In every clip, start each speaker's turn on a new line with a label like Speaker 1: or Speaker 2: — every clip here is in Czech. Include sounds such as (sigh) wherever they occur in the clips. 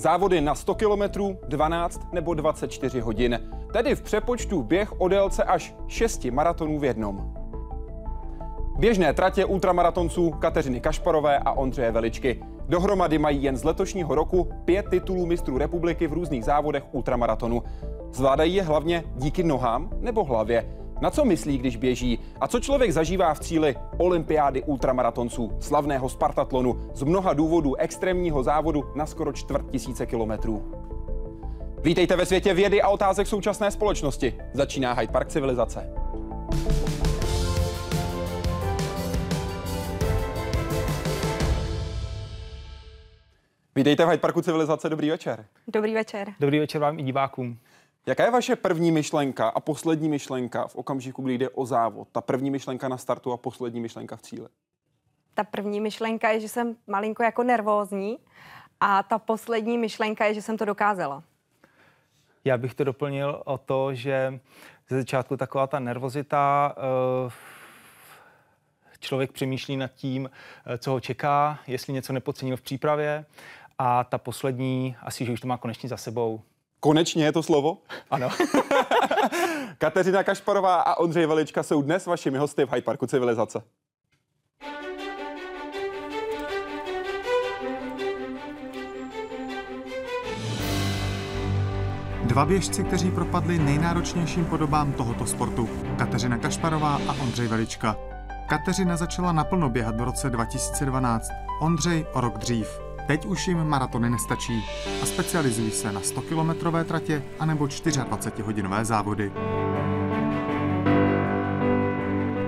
Speaker 1: Závody na 100 km, 12 nebo 24 hodin. Tedy v přepočtu běh o délce až 6 maratonů v jednom. Běžné tratě ultramaratonců Kateřiny Kašparové a Ondřeje Veličky. Dohromady mají jen z letošního roku pět titulů mistrů republiky v různých závodech ultramaratonu. Zvládají je hlavně díky nohám nebo hlavě. Na co myslí, když běží? A co člověk zažívá v cíli olympiády ultramaratonců, slavného Spartatlonu, z mnoha důvodů extrémního závodu na skoro čtvrt tisíce kilometrů? Vítejte ve světě vědy a otázek současné společnosti. Začíná Hyde Park civilizace. Vítejte v Hyde Parku civilizace, dobrý večer.
Speaker 2: Dobrý večer.
Speaker 3: Dobrý večer vám i divákům.
Speaker 1: Jaká je vaše první myšlenka a poslední myšlenka v okamžiku, kdy jde o závod? Ta první myšlenka na startu a poslední myšlenka v cíli?
Speaker 2: Ta první myšlenka je, že jsem malinko jako nervózní a ta poslední myšlenka je, že jsem to dokázala.
Speaker 3: Já bych to doplnil o to, že ze začátku taková ta nervozita, eh, člověk přemýšlí nad tím, eh, co ho čeká, jestli něco nepodcenil v přípravě a ta poslední, asi, že už to má konečně za sebou,
Speaker 1: Konečně je to slovo?
Speaker 3: Ano. (laughs)
Speaker 1: Kateřina Kašparová a Ondřej Velička jsou dnes vašimi hosty v Hyde Parku Civilizace.
Speaker 4: Dva běžci, kteří propadli nejnáročnějším podobám tohoto sportu. Kateřina Kašparová a Ondřej Velička. Kateřina začala naplno běhat v roce 2012, Ondřej o rok dřív. Teď už jim maratony nestačí a specializují se na 100-kilometrové tratě anebo 24-hodinové závody.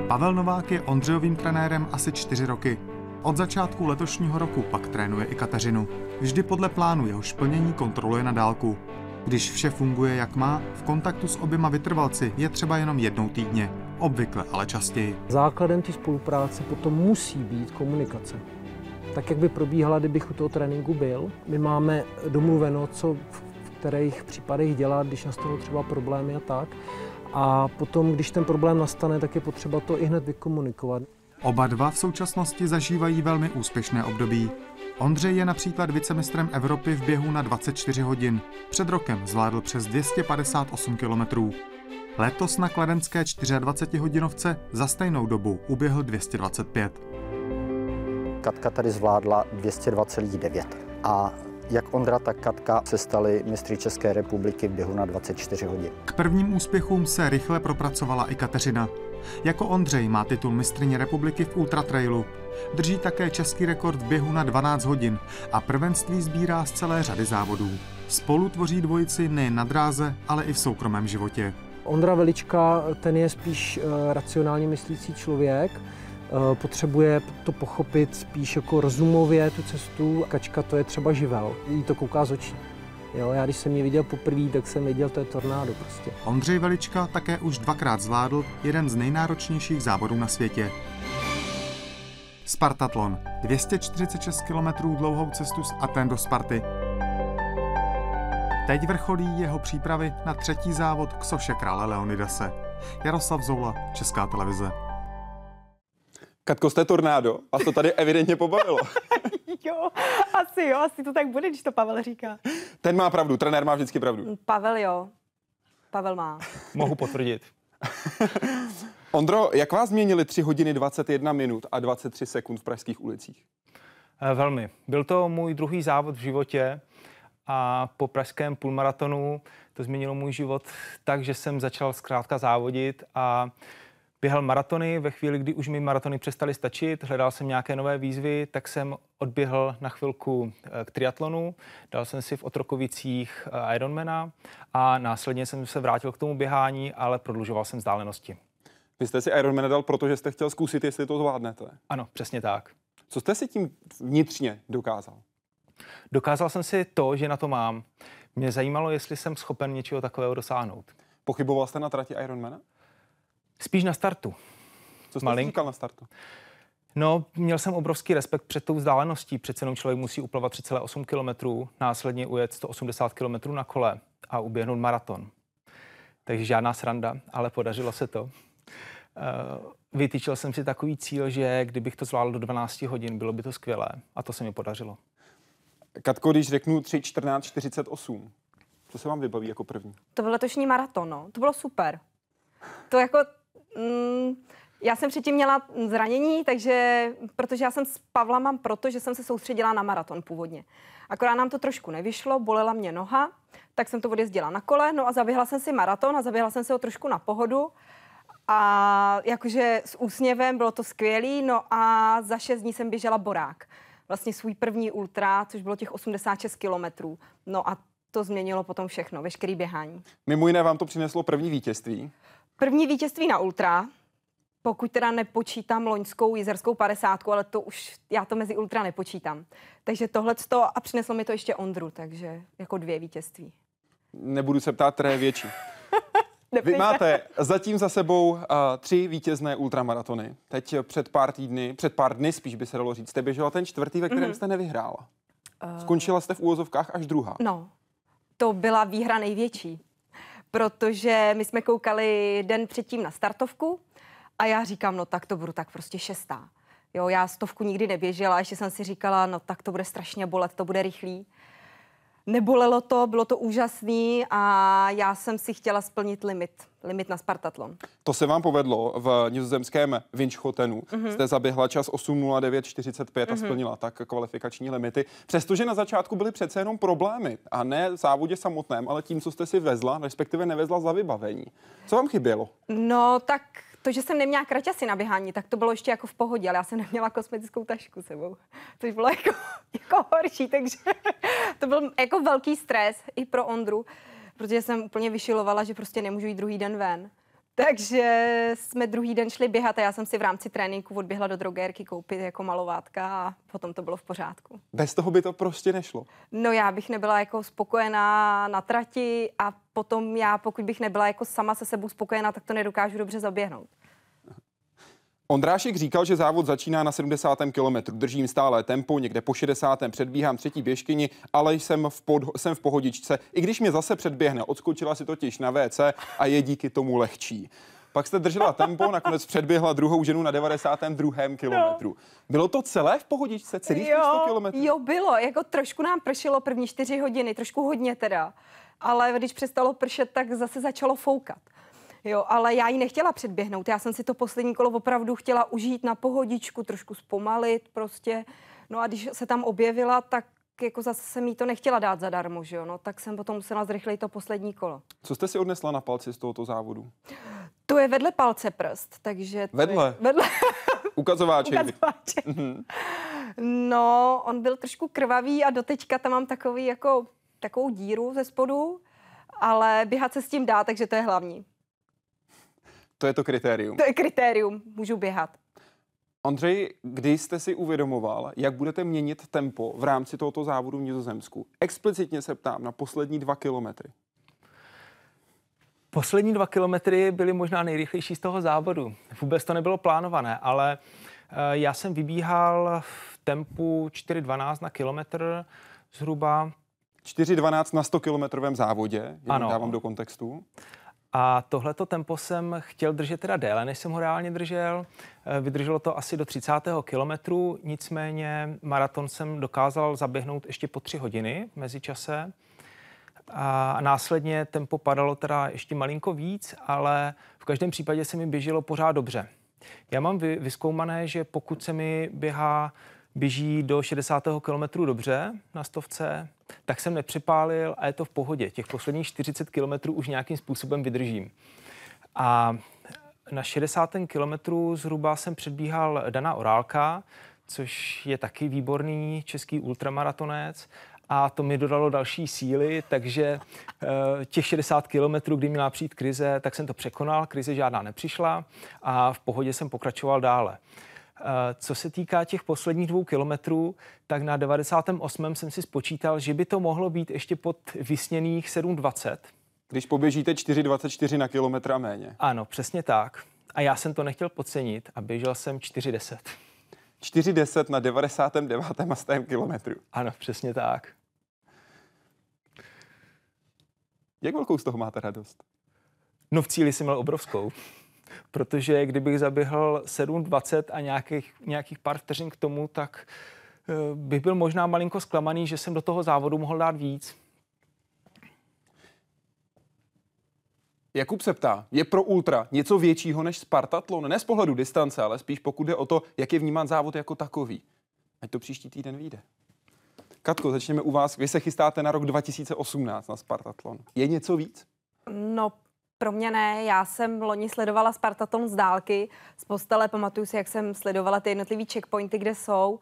Speaker 4: Pavel Novák je Ondřejovým trenérem asi čtyři roky. Od začátku letošního roku pak trénuje i Kateřinu. Vždy podle plánu jeho splnění kontroluje na dálku. Když vše funguje jak má, v kontaktu s oběma vytrvalci je třeba jenom jednou týdně, obvykle ale častěji.
Speaker 5: Základem té spolupráce potom musí být komunikace tak jak by probíhala, kdybych u toho tréninku byl. My máme domluveno, co v kterých případech dělat, když nastanou třeba problémy a tak. A potom, když ten problém nastane, tak je potřeba to i hned vykomunikovat.
Speaker 4: Oba dva v současnosti zažívají velmi úspěšné období. Ondřej je například vicemistrem Evropy v běhu na 24 hodin. Před rokem zvládl přes 258 kilometrů. Letos na kladenské 24 hodinovce za stejnou dobu uběhl 225.
Speaker 6: Katka tady zvládla 202,9 a jak Ondra, tak Katka se stali mistry České republiky v běhu na 24 hodin.
Speaker 4: K prvním úspěchům se rychle propracovala i Kateřina. Jako Ondřej má titul mistrině republiky v ultratrailu. Drží také český rekord v běhu na 12 hodin a prvenství sbírá z celé řady závodů. Spolu tvoří dvojici nejen na dráze, ale i v soukromém životě.
Speaker 5: Ondra Velička, ten je spíš uh, racionálně myslící člověk, Eh, potřebuje to pochopit spíš jako rozumově tu cestu. Kačka to je třeba živel, jí to kouká z očí. Jo, já když jsem ji viděl poprvé, tak jsem viděl, to je tornádo prostě.
Speaker 4: Ondřej Velička také už dvakrát zvládl jeden z nejnáročnějších závodů na světě. Spartatlon. 246 km dlouhou cestu z Aten do Sparty. Teď vrcholí jeho přípravy na třetí závod k soše krále Leonidase. Jaroslav Zoula, Česká televize.
Speaker 1: Katko, jste tornádo. Vás to tady evidentně pobavilo. (laughs)
Speaker 2: jo, asi jo, asi to tak bude, když to Pavel říká.
Speaker 1: Ten má pravdu, trenér má vždycky pravdu.
Speaker 2: Pavel jo, Pavel má.
Speaker 3: Mohu potvrdit. (laughs)
Speaker 1: Ondro, jak vás změnili 3 hodiny 21 minut a 23 sekund v pražských ulicích?
Speaker 3: Eh, velmi. Byl to můj druhý závod v životě a po pražském půlmaratonu to změnilo můj život tak, že jsem začal zkrátka závodit a běhal maratony. Ve chvíli, kdy už mi maratony přestaly stačit, hledal jsem nějaké nové výzvy, tak jsem odběhl na chvilku eh, k triatlonu, dal jsem si v Otrokovicích eh, Ironmana a následně jsem se vrátil k tomu běhání, ale prodlužoval jsem vzdálenosti.
Speaker 1: Vy jste si Ironmana dal, protože jste chtěl zkusit, jestli to zvládnete.
Speaker 3: Ano, přesně tak.
Speaker 1: Co jste si tím vnitřně dokázal?
Speaker 3: Dokázal jsem si to, že na to mám. Mě zajímalo, jestli jsem schopen něčeho takového dosáhnout.
Speaker 1: Pochyboval jste na trati Ironmana?
Speaker 3: Spíš na startu.
Speaker 1: Co jste Malink? říkal na startu?
Speaker 3: No, měl jsem obrovský respekt před tou vzdáleností. Přece jenom člověk musí uplavat 3,8 km, následně ujet 180 km na kole a uběhnout maraton. Takže žádná sranda, ale podařilo se to. Eh, vytýčil jsem si takový cíl, že kdybych to zvládl do 12 hodin, bylo by to skvělé. A to se mi podařilo.
Speaker 1: Katko, když řeknu 3, 14, 48, co se vám vybaví jako první?
Speaker 2: To byl letošní maraton, no. To bylo super. To jako... Mm, já jsem předtím měla zranění, takže, protože já jsem s Pavla mám proto, že jsem se soustředila na maraton původně. Akorát nám to trošku nevyšlo, bolela mě noha, tak jsem to odjezdila na kole, no a zaběhla jsem si maraton a zaběhla jsem si ho trošku na pohodu. A jakože s úsměvem bylo to skvělý, no a za šest dní jsem běžela Borák. Vlastně svůj první ultra, což bylo těch 86 kilometrů. No a to změnilo potom všechno, veškerý běhání.
Speaker 1: Mimo jiné vám to přineslo první vítězství.
Speaker 2: První vítězství na ultra, pokud teda nepočítám loňskou jizerskou 50, ale to už, já to mezi ultra nepočítám. Takže tohle a přineslo mi to ještě Ondru, takže jako dvě vítězství.
Speaker 1: Nebudu se ptát, které je větší. (laughs) Vy máte zatím za sebou uh, tři vítězné ultramaratony. Teď před pár týdny, před pár dny spíš by se dalo říct, jste běžela ten čtvrtý, ve kterém mm-hmm. jste nevyhrála. Uh... Skončila jste v úvozovkách až druhá.
Speaker 2: No, to byla výhra největší, protože my jsme koukali den předtím na startovku a já říkám, no tak to budu tak prostě šestá. Jo, já stovku nikdy neběžela, ještě jsem si říkala, no tak to bude strašně bolet, to bude rychlý. Nebolelo to, bylo to úžasný a já jsem si chtěla splnit limit, limit na Spartatlon.
Speaker 1: To se vám povedlo v nizozemském Winchotenu. Mm-hmm. Jste zaběhla čas 8.09.45 mm-hmm. a mhm. splnila tak kvalifikační limity. Přestože na začátku byly přece jenom problémy a ne v závodě samotném, ale tím, co jste si vezla, respektive nevezla za vybavení. Co vám chybělo?
Speaker 2: No tak to, že jsem neměla kraťasy na běhání, tak to bylo ještě jako v pohodě, ale já jsem neměla kosmetickou tašku sebou, což bylo jako, (laughs) jako horší, takže (laughs) to byl jako velký stres i pro Ondru, protože jsem úplně vyšilovala, že prostě nemůžu jít druhý den ven. Takže jsme druhý den šli běhat a já jsem si v rámci tréninku odběhla do drogérky koupit jako malovátka a potom to bylo v pořádku.
Speaker 1: Bez toho by to prostě nešlo?
Speaker 2: No já bych nebyla jako spokojená na trati a potom já, pokud bych nebyla jako sama se sebou spokojená, tak to nedokážu dobře zaběhnout.
Speaker 1: Ondrášek říkal, že závod začíná na 70. kilometru. Držím stále tempo, někde po 60. předbíhám třetí běžkyni, ale jsem v, pod, jsem v pohodičce. I když mě zase předběhne, odskočila si totiž na WC a je díky tomu lehčí. Pak jste držela tempo, nakonec předběhla druhou ženu na 92. kilometru. No. Bylo to celé v pohodičce, celých jo, 100 kilometrů?
Speaker 2: Jo, bylo. Jako trošku nám pršelo první čtyři hodiny, trošku hodně teda. Ale když přestalo pršet, tak zase začalo foukat. Jo, ale já ji nechtěla předběhnout. Já jsem si to poslední kolo opravdu chtěla užít na pohodičku, trošku zpomalit prostě. No a když se tam objevila, tak jako zase jsem jí to nechtěla dát zadarmo, že jo? No, tak jsem potom musela zrychlit to poslední kolo.
Speaker 1: Co jste si odnesla na palci z tohoto závodu?
Speaker 2: To je vedle palce prst, takže...
Speaker 1: Vedle?
Speaker 2: Je, vedle. (laughs)
Speaker 1: Ukazováček.
Speaker 2: Ukazováček. Mhm. no, on byl trošku krvavý a doteďka tam mám takový jako takovou díru ze spodu, ale běhat se s tím dá, takže to je hlavní.
Speaker 1: To je to kritérium.
Speaker 2: To je kritérium, můžu běhat.
Speaker 1: Ondřej, kdy jste si uvědomoval, jak budete měnit tempo v rámci tohoto závodu v Nizozemsku? Explicitně se ptám na poslední dva kilometry.
Speaker 3: Poslední dva kilometry byly možná nejrychlejší z toho závodu. Vůbec to nebylo plánované, ale eh, já jsem vybíhal v tempu 4.12 na kilometr zhruba.
Speaker 1: 4.12 na 100 kilometrovém závodě, ano. dávám do kontextu.
Speaker 3: A tohleto tempo jsem chtěl držet teda déle, než jsem ho reálně držel. Eh, vydrželo to asi do 30. kilometru, nicméně maraton jsem dokázal zaběhnout ještě po tři hodiny v mezičase. A následně tempo padalo teda ještě malinko víc, ale v každém případě se mi běželo pořád dobře. Já mám vyskoumané, že pokud se mi běhá běží do 60. kilometru dobře na stovce, tak jsem nepřipálil a je to v pohodě. Těch posledních 40 kilometrů už nějakým způsobem vydržím. A na 60. kilometru zhruba jsem předbíhal Dana Orálka, což je taky výborný český ultramaratonec a to mi dodalo další síly, takže uh, těch 60 kilometrů, kdy měla přijít krize, tak jsem to překonal, krize žádná nepřišla a v pohodě jsem pokračoval dále. Eh, co se týká těch posledních dvou kilometrů, tak na 98. jsem si spočítal, že by to mohlo být ještě pod vysněných 7,20.
Speaker 1: Když poběžíte 4,24 na kilometra méně.
Speaker 3: Ano, přesně tak. A já jsem to nechtěl podcenit a běžel jsem 4,10.
Speaker 1: 4,10 na 99. kilometru.
Speaker 3: Ano, přesně tak.
Speaker 1: Jak velkou z toho máte radost?
Speaker 3: No v cíli jsem měl obrovskou protože kdybych zaběhl 7.20 a nějakých, nějakých pár vteřin k tomu, tak bych byl možná malinko zklamaný, že jsem do toho závodu mohl dát víc.
Speaker 1: Jakub se ptá, je pro ultra něco většího než Spartatlon? Ne z pohledu distance, ale spíš pokud jde o to, jak je vnímán závod jako takový. Ať to příští týden vyjde. Katko, začněme u vás. Vy se chystáte na rok 2018 na Spartatlon. Je něco víc?
Speaker 2: No, pro mě ne. Já jsem loni sledovala Spartatlon z dálky, z postele. Pamatuju si, jak jsem sledovala ty jednotlivé checkpointy, kde jsou.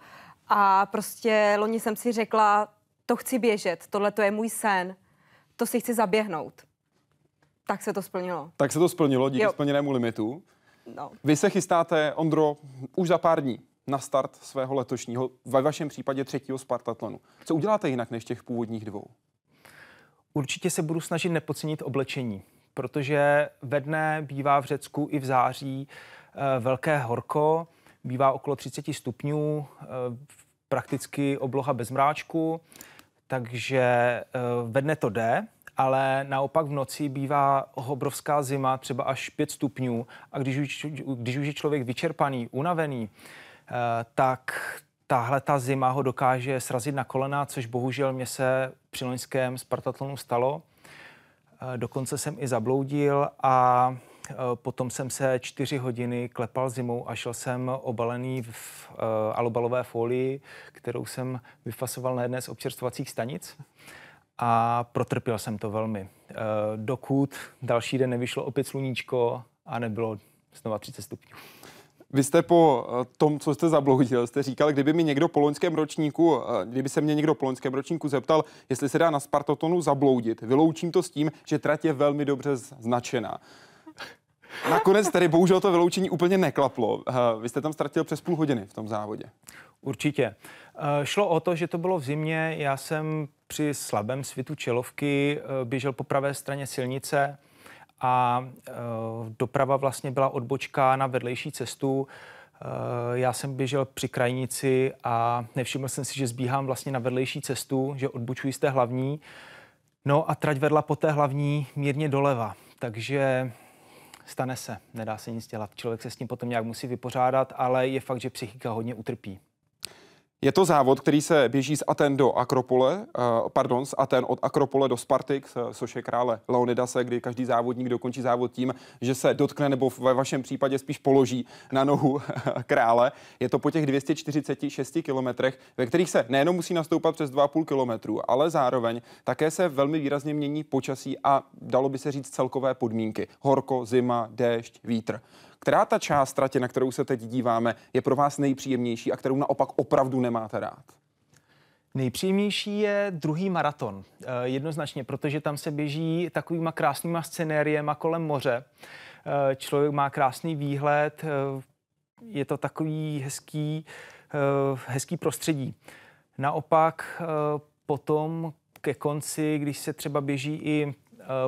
Speaker 2: A prostě loni jsem si řekla, to chci běžet, tohle to je můj sen, to si chci zaběhnout. Tak se to splnilo.
Speaker 1: Tak se to splnilo díky
Speaker 2: Jo.
Speaker 1: splněnému limitu.
Speaker 2: No.
Speaker 1: Vy se chystáte, Ondro, už za pár dní na start svého letošního, ve vašem případě třetího Spartatlonu. Co uděláte jinak než těch původních dvou?
Speaker 3: Určitě se budu snažit nepodcenit oblečení, protože ve dne bývá v Řecku i v září eh, velké horko, bývá okolo 30 stupňů, eh, prakticky obloha bez mráčku, takže eh, ve dne to jde, ale naopak v noci bývá obrovská zima, třeba až 5 stupňů a když už, když už je člověk vyčerpaný, unavený, tak tahle ta zima ho dokáže srazit na kolena, což bohužel mě se při loňském Spartatlonu stalo. Eh, Dokonce jsem i zabloudil a eh, potom jsem se čtyři hodiny klepal zimou a šel jsem obalený v eh, alobalové folii, kterou jsem vyfasoval na jedné z občerstvovacích stanic a protrpěl jsem to velmi. Dokud další den nevyšlo opět sluníčko a nebylo znova 30 stupňů.
Speaker 1: Vy jste po eh, tom, co jste zabloudil, jste říkal, kdyby mi někdo po loňském ročníku, eh, kdyby se mě někdo po loňském ročníku zeptal, jestli se dá na Spartatonu zabloudit, vyloučím to s tím, že trať je velmi dobře značená. (laughs) Nakonec tedy bohužel to vyloučení úplně neklaplo. Eh, Vy jste tam ztratil přes půl hodiny v tom závodě.
Speaker 3: Určitě. Šlo o to, že to bylo v zimě. Já jsem při slabém svitu čelovky běžel po pravé straně silnice a eh, doprava vlastně byla odbočka na vedlejší cestu. Eh, Já jsem běžel při krajnici a nevšiml jsem si, že zbíhám vlastně na vedlejší cestu, že odbočuji z té hlavní. No a trať vedla po té hlavní mírně doleva, takže stane se, nedá se nic dělat. Člověk se s tím potom nějak musí vypořádat, ale je fakt, že psychika hodně utrpí.
Speaker 1: Je to závod, který se běží z Aten do Akropole, eh, pardon, z Aten od Akropole do Spartik, s- soše krále Leonidase, kdy každý závodník dokončí závod tím, že se dotkne nebo ve vašem případě spíš položí na nohu (laughs) krále. Je to po těch 246 kilometrech, ve kterých se nejenom musí nastoupat přes 2,5 kilometru, ale zároveň také se velmi výrazně mění počasí a dalo by se říct celkové podmínky. Horko, zima, déšť, vítr. Která ta část tratě, na kterou se teď díváme, je pro vás nejpříjemnější a kterou naopak opravdu nemáte rád?
Speaker 3: Nejpříjemnější je druhý maraton. Eh, Jednoznačně, protože tam se běží takovýma krásnýma scenériema kolem moře. Eh, Člověk má krásný výhled, eh, je to takový hezký, hezký prostředí. Naopak potom ke konci, když se třeba běží i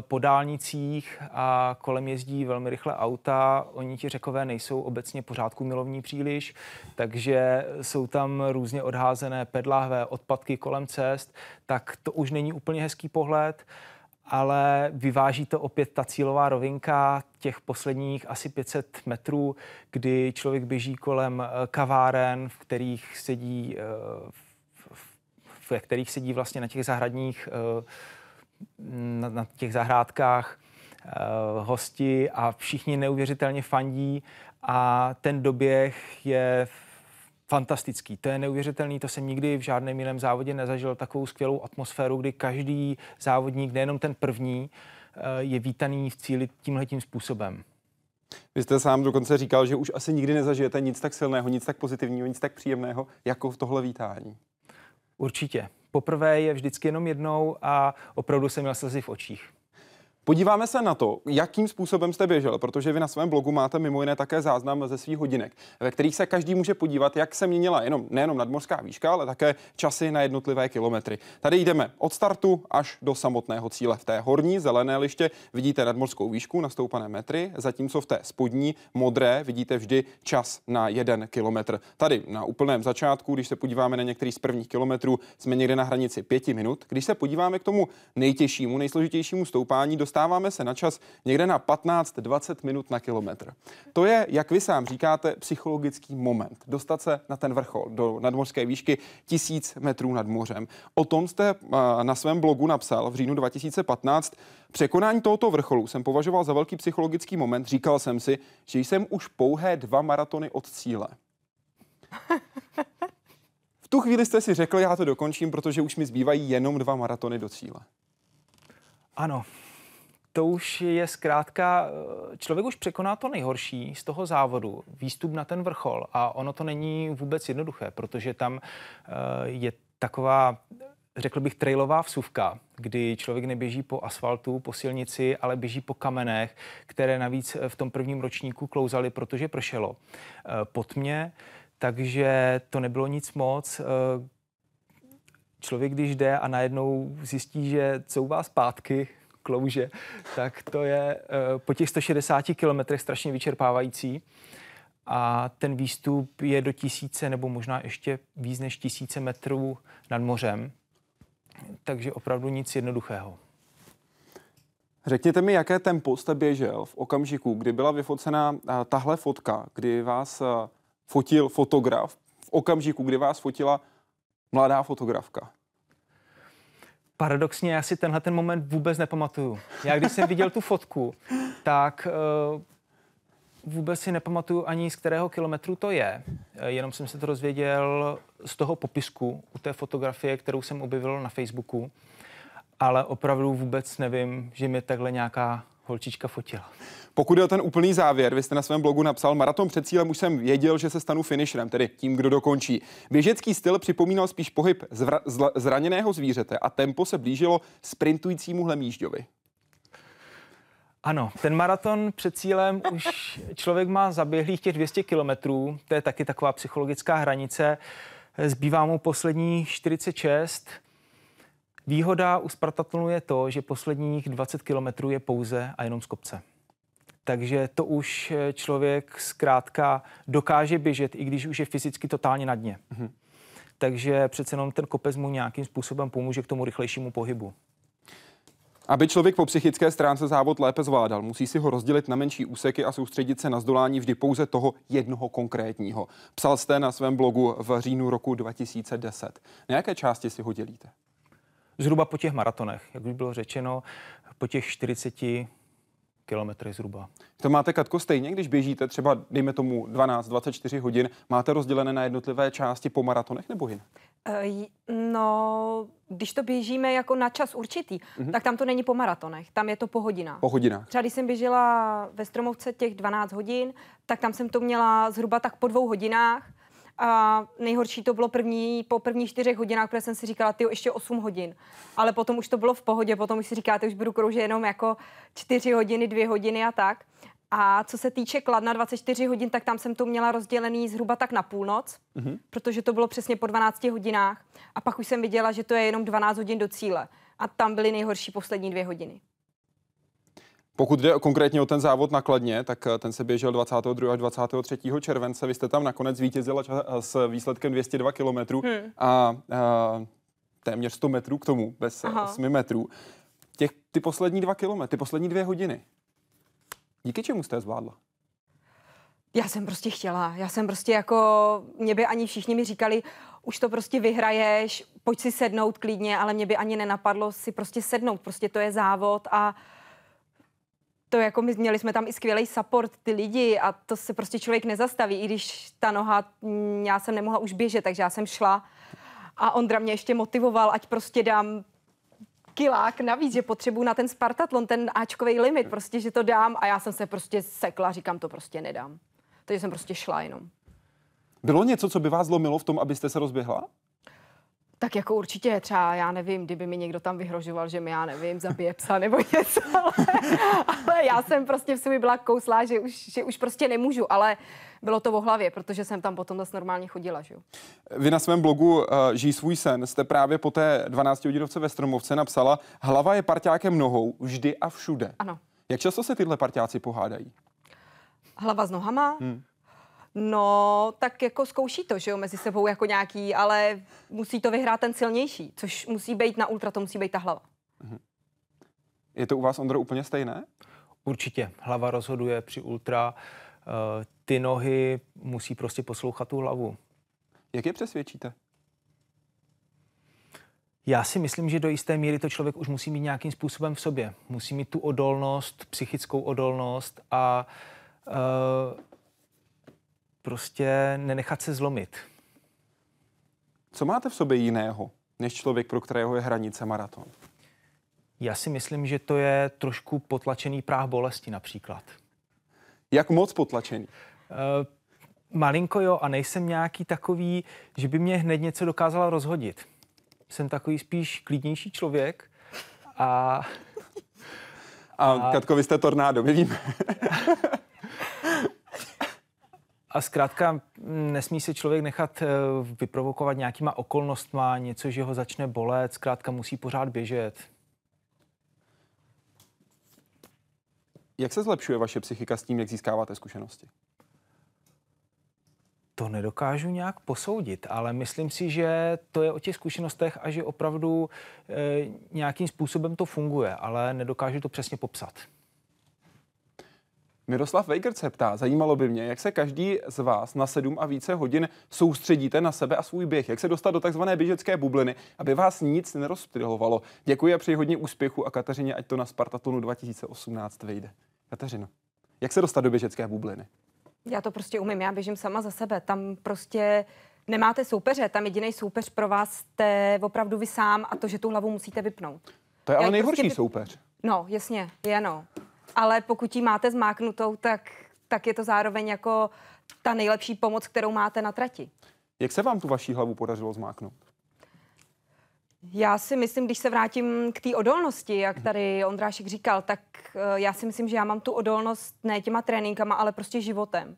Speaker 3: po dálnicích a kolem jezdí velmi rychle auta, oni ti řekové nejsou obecně pořádku milovní příliš, takže jsou tam různě odházené pedláhvé odpadky kolem cest, tak to už není úplně hezký pohled, ale vyváží to opět ta cílová rovinka těch posledních asi 500 metrů, kdy člověk běží kolem eh, kaváren, v kterých sedí eh, ve kterých sedí vlastně na těch zahradních, eh, na, na těch zahrádkách eh, hosti a všichni neuvěřitelně fandí a ten doběh je fantastický. To je neuvěřitelný, to jsem nikdy v žádném jiném závodě nezažil takovou skvělou atmosféru, kdy každý závodník, nejenom ten první, eh, je vítaný v cíli tímhletím způsobem.
Speaker 1: Vy jste sám dokonce říkal, že už asi nikdy nezažijete nic tak silného, nic tak pozitivního, nic tak příjemného, jako v tohle vítání.
Speaker 3: Určitě. Poprvé je vždycky jenom jednou a opravdu jsem měl slzy v očích.
Speaker 1: Podíváme se na to, jakým způsobem jste běžel, protože vy na svém blogu máte mimo jiné také záznam ze svých hodinek, ve kterých se každý může podívat, jak se měnila jenom, nejenom nadmořská výška, ale také časy na jednotlivé kilometry. Tady jdeme od startu až do samotného cíle. V té horní zelené liště vidíte nadmořskou výšku na stoupané metry, zatímco v té spodní modré vidíte vždy čas na jeden kilometr. Tady na úplném začátku, když se podíváme na některý z prvních kilometrů, jsme někde na hranici pěti minut. Když se podíváme k tomu nejtěžšímu, nejsložitějšímu stoupání, dostáváme se na čas někde na 15-20 minut na kilometr. To je, jak vy sám říkáte, psychologický moment. Dostat se na ten vrchol do nadmořské výšky tisíc metrů nad mořem. O tom jste na svém blogu napsal v říjnu 2015. Překonání tohoto vrcholu jsem považoval za velký psychologický moment. Říkal jsem si, že jsem už pouhé dva maratony od cíle. V tu chvíli jste si řekl, já to dokončím, protože už mi zbývají jenom dva maratony do cíle.
Speaker 3: Ano, to už je zkrátka, člověk už překoná to nejhorší z toho závodu, výstup na ten vrchol a ono to není vůbec jednoduché, protože tam eh, je taková řekl bych, trailová vsuvka, kdy člověk neběží po asfaltu, po silnici, ale běží po kamenech, které navíc v tom prvním ročníku klouzaly, protože pršelo eh, pod mě, takže to nebylo nic moc. Eh, člověk, když jde a najednou zjistí, že couvá zpátky, klouže, tak to je eh, po těch 160 kilometrech strašně vyčerpávající. A ten výstup je do tisíce nebo možná ještě víc než tisíce metrů nad mořem takže opravdu nic jednoduchého.
Speaker 1: Řekněte mi, jaké tempo jste běžel v okamžiku, kdy byla vyfocena tahle fotka, kdy vás fotil fotograf, v okamžiku, kdy vás fotila mladá fotografka?
Speaker 3: Paradoxně, já si tenhle ten moment vůbec nepamatuju. Já když jsem viděl tu fotku, tak uh, vůbec si nepamatuju ani z kterého kilometru to je. Eh, jenom jsem se to dozvěděl z toho popisku u té fotografie, kterou jsem objevil na Facebooku, ale opravdu vůbec nevím, že mě takhle nějaká holčička fotila.
Speaker 1: Pokud je o ten úplný závěr, vy jste na svém blogu napsal, maraton před cílem už jsem věděl, že se stanu finisherem, tedy tím, kdo dokončí. Běžecký styl připomínal spíš pohyb zvra- zraněného zvířete a tempo se blížilo sprintujícímu hlemížďovi.
Speaker 3: Ano, ten maraton před cílem už člověk má zaběhlých těch 200 kilometrů, to je taky taková psychologická hranice. Zbývá mu poslední 46. Výhoda u Spartatlonu je to, že posledních 20 kilometrů je pouze a jenom z kopce. Takže to už člověk zkrátka dokáže běžet, i když už je fyzicky totálně na dně. Mm-hmm. Takže přece jenom ten kopec mu nějakým způsobem pomůže k tomu rychlejšímu pohybu.
Speaker 1: Aby člověk po psychické stránce závod lépe zvládal, musí si ho rozdělit na menší úseky a soustředit se na zdolání vždy pouze toho jednoho konkrétního. Psal jste na svém blogu v říjnu roku 2010. Na jaké části si ho dělíte?
Speaker 3: Zhruba po těch maratonech, jak už bylo řečeno, po těch 40 kilometry zhruba.
Speaker 1: To máte, Katko, stejně, když běžíte třeba, dejme tomu, 12-24 hodin, máte rozdělené na jednotlivé části po maratonech nebo jinak?
Speaker 2: Uh, no, když to běžíme jako na čas určitý, mm-hmm. tak tam to není po maratonech, tam je to po hodinách.
Speaker 1: Po hodinách.
Speaker 2: Třeba když jsem běžela ve Stromovce těch 12 hodin, tak tam jsem to měla zhruba tak po dvou hodinách. A nejhorší to bylo první, po prvních čtyřech hodinách, protože jsem si říkala, ty ještě 8 hodin. Ale potom už to bylo v pohodě, potom už si říkáte, už budu kroužit jenom jako 4 hodiny, 2 hodiny a tak. A co se týče Kladna 24 hodin, tak tam jsem to měla rozdělený zhruba tak na půlnoc, mm-hmm. protože to bylo přesně po 12 hodinách. A pak už jsem viděla, že to je jenom 12 hodin do cíle. A tam byly nejhorší poslední dvě hodiny.
Speaker 1: Pokud jde konkrétně o ten závod nakladně, tak eh, ten se běžel 22. až 23. července. Vy jste tam nakonec zvítězila eh, s výsledkem 202 km hmm. a, a téměř 100 metrů k tomu, bez Aha. 8 metrů. Těch, ty poslední dva kilometry, ty poslední dvě hodiny, díky čemu jste je zvládla?
Speaker 2: Já jsem prostě chtěla. Já jsem prostě jako, mě by ani všichni mi říkali, už to prostě vyhraješ, pojď si sednout klidně, ale mě by ani nenapadlo si prostě sednout. Prostě to je závod a to jako my měli jsme tam i skvělý support, ty lidi a to se prostě člověk nezastaví, i když ta noha, mm, já jsem nemohla už běžet, takže já jsem šla a Ondra mě ještě motivoval, ať prostě dám kilák navíc, že potřebuju na ten Spartatlon, ten Ačkový limit, prostě, že to dám a já jsem se prostě sekla, říkám, to prostě nedám. Takže jsem prostě šla jenom.
Speaker 1: Bylo něco, co by vás zlomilo v tom, abyste se rozběhla?
Speaker 2: Tak jako určitě třeba, já nevím, kdyby mi někdo tam vyhrožoval, že mi, já nevím, zabije psa nebo (laughs) něco, ale, ale já jsem prostě v sobě byla kouslá, že už, že už prostě nemůžu, ale bylo to v hlavě, protože jsem tam potom zase normálně chodila. Že?
Speaker 1: Vy na svém blogu uh, Žij svůj sen jste právě po té 12 hodinovce ve Stromovce napsala, hlava je parťákem nohou vždy a všude.
Speaker 2: Ano.
Speaker 1: Jak často se tyhle parťáci pohádají?
Speaker 2: Hlava s nohama? Hmm. No, tak jako zkouší to, že jo, mezi sebou jako nějaký, ale musí to vyhrát ten silnější, což musí být na ultra, to musí být ta hlava. Mhm.
Speaker 1: Je to u vás, Ondro, úplně stejné?
Speaker 3: Určitě. Hlava rozhoduje při ultra. Eh, ty nohy musí prostě poslouchat tu hlavu.
Speaker 1: Jak je přesvědčíte?
Speaker 3: Já si myslím, že do jisté míry to člověk už musí mít nějakým způsobem v sobě. Musí mít tu odolnost, psychickou odolnost a uh, prostě nenechat se zlomit.
Speaker 1: Co máte v sobě jiného, než člověk, pro kterého je hranice maraton?
Speaker 3: Já si myslím, že to je trošku potlačený práh bolesti například.
Speaker 1: Jak moc potlačený?
Speaker 3: Uh, malinko jo a nejsem nějaký takový, že by mě hned něco dokázala rozhodit. Jsem takový spíš klidnější člověk a...
Speaker 1: A, a Katko, vy jste tornádo, my víme. (laughs)
Speaker 3: A zkrátka nesmí se člověk nechat eh, vyprovokovat nějakýma okolnostma, něco, že ho začne bolet, zkrátka musí pořád běžet.
Speaker 1: Jak se zlepšuje vaše psychika s tím, jak získáváte zkušenosti?
Speaker 3: To nedokážu nějak posoudit, ale myslím si, že to je o těch zkušenostech a že opravdu e, nějakým způsobem to funguje, ale nedokážu to přesně popsat.
Speaker 1: Miroslav Vejgert se ptá, zajímalo by mě, jak se každý z vás na sedm a více hodin soustředíte na sebe a svůj běh, jak se dostat do takzvané běžecké bubliny, aby vás nic nerozptylovalo. Děkuji a přeji hodně úspěchu a Kateřině, ať to na Spartatonu 2018 vyjde. Kateřino, jak se dostat do běžecké bubliny?
Speaker 2: Já to prostě umím, já běžím sama za sebe. Tam prostě nemáte soupeře, tam jediný soupeř pro vás jste opravdu vy sám a to, že tu hlavu musíte vypnout.
Speaker 1: To je ale
Speaker 2: Já
Speaker 1: nejhorší
Speaker 2: prostě...
Speaker 1: soupeř.
Speaker 2: No, jasně, je no. Ale pokud ji máte zmáknutou, tak, tak je to zároveň jako ta nejlepší pomoc, kterou máte na trati.
Speaker 1: Jak se vám tu vaší hlavu podařilo zmáknout?
Speaker 2: Já si myslím, když se vrátím k té odolnosti, jak tady Ondrášek říkal, tak eh, já si myslím, že já mám tu odolnost ne těma tréninkama, ale prostě životem.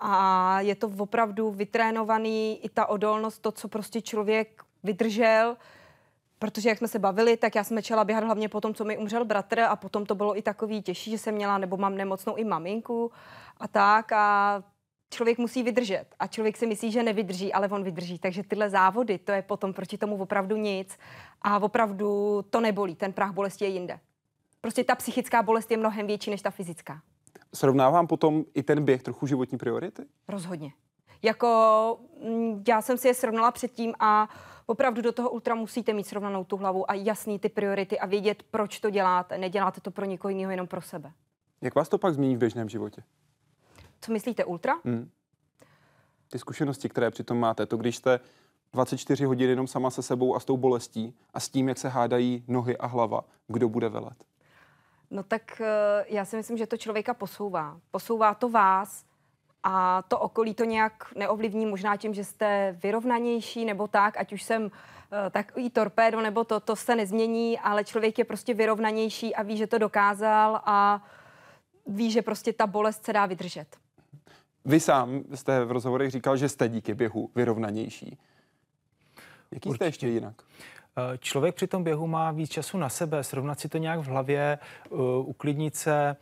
Speaker 2: A je to opravdu vytrénovaný i ta odolnost, to, co prostě člověk vydržel, protože jak jsme se bavili, tak já jsem začala běhat hlavně po tom, co mi umřel bratr a potom to bylo i takový těžší, že jsem měla, nebo mám nemocnou i maminku a tak a člověk musí vydržet a člověk si myslí, že nevydrží, ale on vydrží. Takže tyhle závody, to je potom proti tomu opravdu nic a opravdu to nebolí. Ten práh bolesti je jinde. Prostě ta psychická bolest je mnohem větší než ta fyzická.
Speaker 1: Srovnávám potom i ten běh trochu životní priority?
Speaker 2: Rozhodně. Jako mm, já jsem si je srovnala předtím a opravdu do toho ultra musíte mít srovnanou tu hlavu a jasný ty priority a vědět, proč to děláte. Neděláte to pro nikoho jiného, jenom pro sebe.
Speaker 1: Jak vás to pak změní v běžném životě?
Speaker 2: Co myslíte, ultra?
Speaker 1: Hmm. Ty zkušenosti, které přitom máte, to když jste 24 hodin jenom sama se sebou a s tou bolestí a s tím, jak se hádají nohy a hlava, kdo bude velet?
Speaker 2: No tak eh, já si myslím, že to člověka posouvá. Posouvá to vás a to okolí to nějak neovlivní možná tím, že jste vyrovnanější nebo tak, ať už jsem eh, takový torpédo nebo to, to se nezmění, ale člověk je prostě vyrovnanější a ví, že to dokázal a ví, že prostě ta bolest se dá vydržet.
Speaker 1: Vy sám jste v rozhovorech říkal, že jste díky běhu vyrovnanější. Jaký jste ještě jinak?
Speaker 3: Eh, člověk při tom běhu má víc času na sebe, srovnat si to nějak v hlavě, uh, uklidnit se.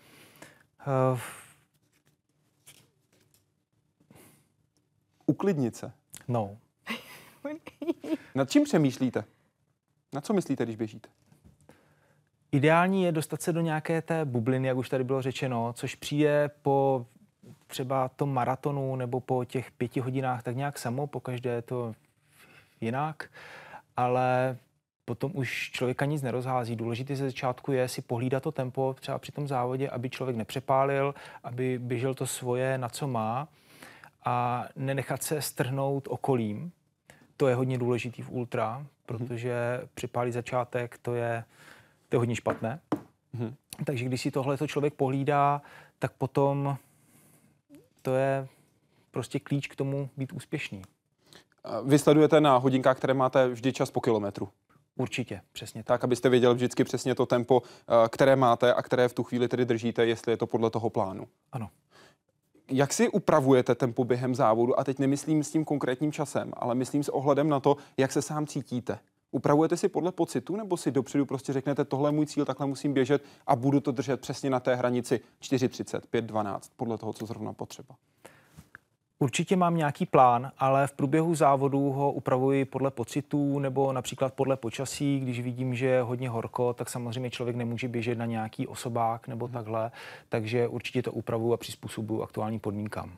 Speaker 1: Uklidnit se?
Speaker 3: No. (laughs)
Speaker 1: Nad čím přemýšlíte? Na co myslíte, když běžíte?
Speaker 3: Ideální je dostat se do nějaké té bubliny, jak už tady bylo řečeno, což přijde po třeba tom maratonu nebo po těch pěti hodinách tak nějak samo, po každé je to jinak, ale potom už člověka nic nerozhází. Důležité ze začátku je si pohlídat to tempo třeba při tom závodě, aby člověk nepřepálil, aby běžel to svoje, na co má a nenechat se strhnout okolím. To je hodně důležitý v ultra, protože připálí začátek, to je, to je hodně špatné. Mm-hmm. Takže když si tohle to člověk pohlídá, tak potom to je prostě klíč k tomu být úspěšný.
Speaker 1: Vy sledujete na hodinkách, které máte vždy čas po kilometru.
Speaker 3: Určitě, přesně tak.
Speaker 1: Tak, abyste věděl vždycky přesně to tempo, eh, které máte a které v tu chvíli tedy držíte, jestli je to podle toho plánu.
Speaker 3: Ano.
Speaker 1: Jak si upravujete tempo během závodu? A teď nemyslím s tím konkrétním časem, ale myslím s ohledem na to, jak se sám cítíte. Upravujete si podle pocitu, nebo si dopředu prostě řeknete, tohle je můj cíl, takhle musím běžet a budu to držet přesně na té hranici 4.30, 5.12, podle toho, co zrovna potřeba?
Speaker 3: Určitě mám nějaký plán, ale v průběhu závodu ho upravuji podle pocitů nebo například podle počasí. Když vidím, že je hodně horko, tak samozřejmě člověk nemůže běžet na nějaký osobák nebo takhle, takže určitě to upravuju a přizpůsobuju aktuálním podmínkám.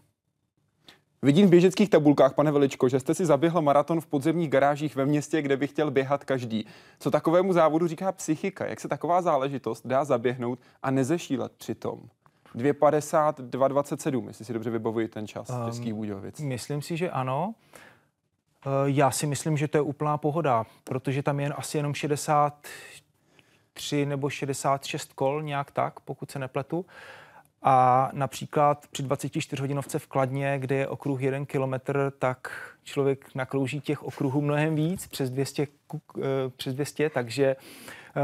Speaker 1: Vidím v běžeckých tabulkách, pane Veličko, že jste si zaběhl maraton v podzemních garážích ve městě, kde by chtěl běhat každý. Co takovému závodu říká psychika? Jak se taková záležitost dá zaběhnout a nezešílet přitom? 2,50, 2,27, jestli si dobře vybavuji ten čas um, Českých Budějovic.
Speaker 3: Myslím si, že ano. Uh, já si myslím, že to je úplná pohoda, protože tam je asi jenom 63 nebo 66 kol, nějak tak, pokud se nepletu. A například při 24 hodinovce v Kladně, kde je okruh 1 kilometr, tak člověk nakrouží těch okruhů mnohem víc, přes 200, uh, přes 200 takže uh,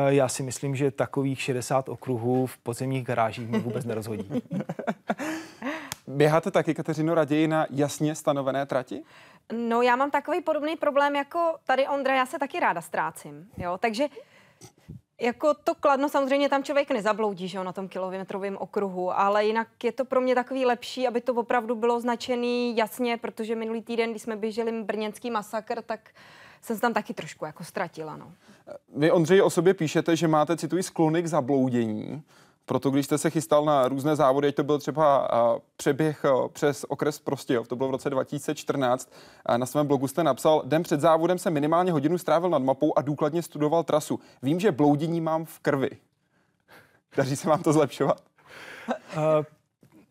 Speaker 3: já si myslím, že takových 60 okruhů v podzemních garážích mě vůbec nerozhodí. (laughs)
Speaker 1: Běháte taky, Kateřino, raději na jasně stanovené trati?
Speaker 2: No já mám takový podobný problém jako tady Ondra, já se taky ráda ztrácím, jo, takže jako to kladno samozřejmě tam člověk nezabloudí, že jo, na tom kilometrovém okruhu, ale jinak je to pro mě takový lepší, aby to opravdu bylo značený jasně, protože minulý týden, když jsme běželi brněnský masakr, tak jsem se tam taky trošku jako ztratila, no.
Speaker 1: Vy, Ondřej, o sobě píšete, že máte, cituji, sklony k zabloudění. Proto když jste se chystal na různé závody, ať to byl třeba přeběh přes okres Prostějov, to bylo v roce 2014, na svém blogu jste napsal, den před závodem jsem minimálně hodinu strávil nad mapou a důkladně studoval trasu. Vím, že bloudění mám v krvi. (laughs) Daří se vám to zlepšovat? Uh,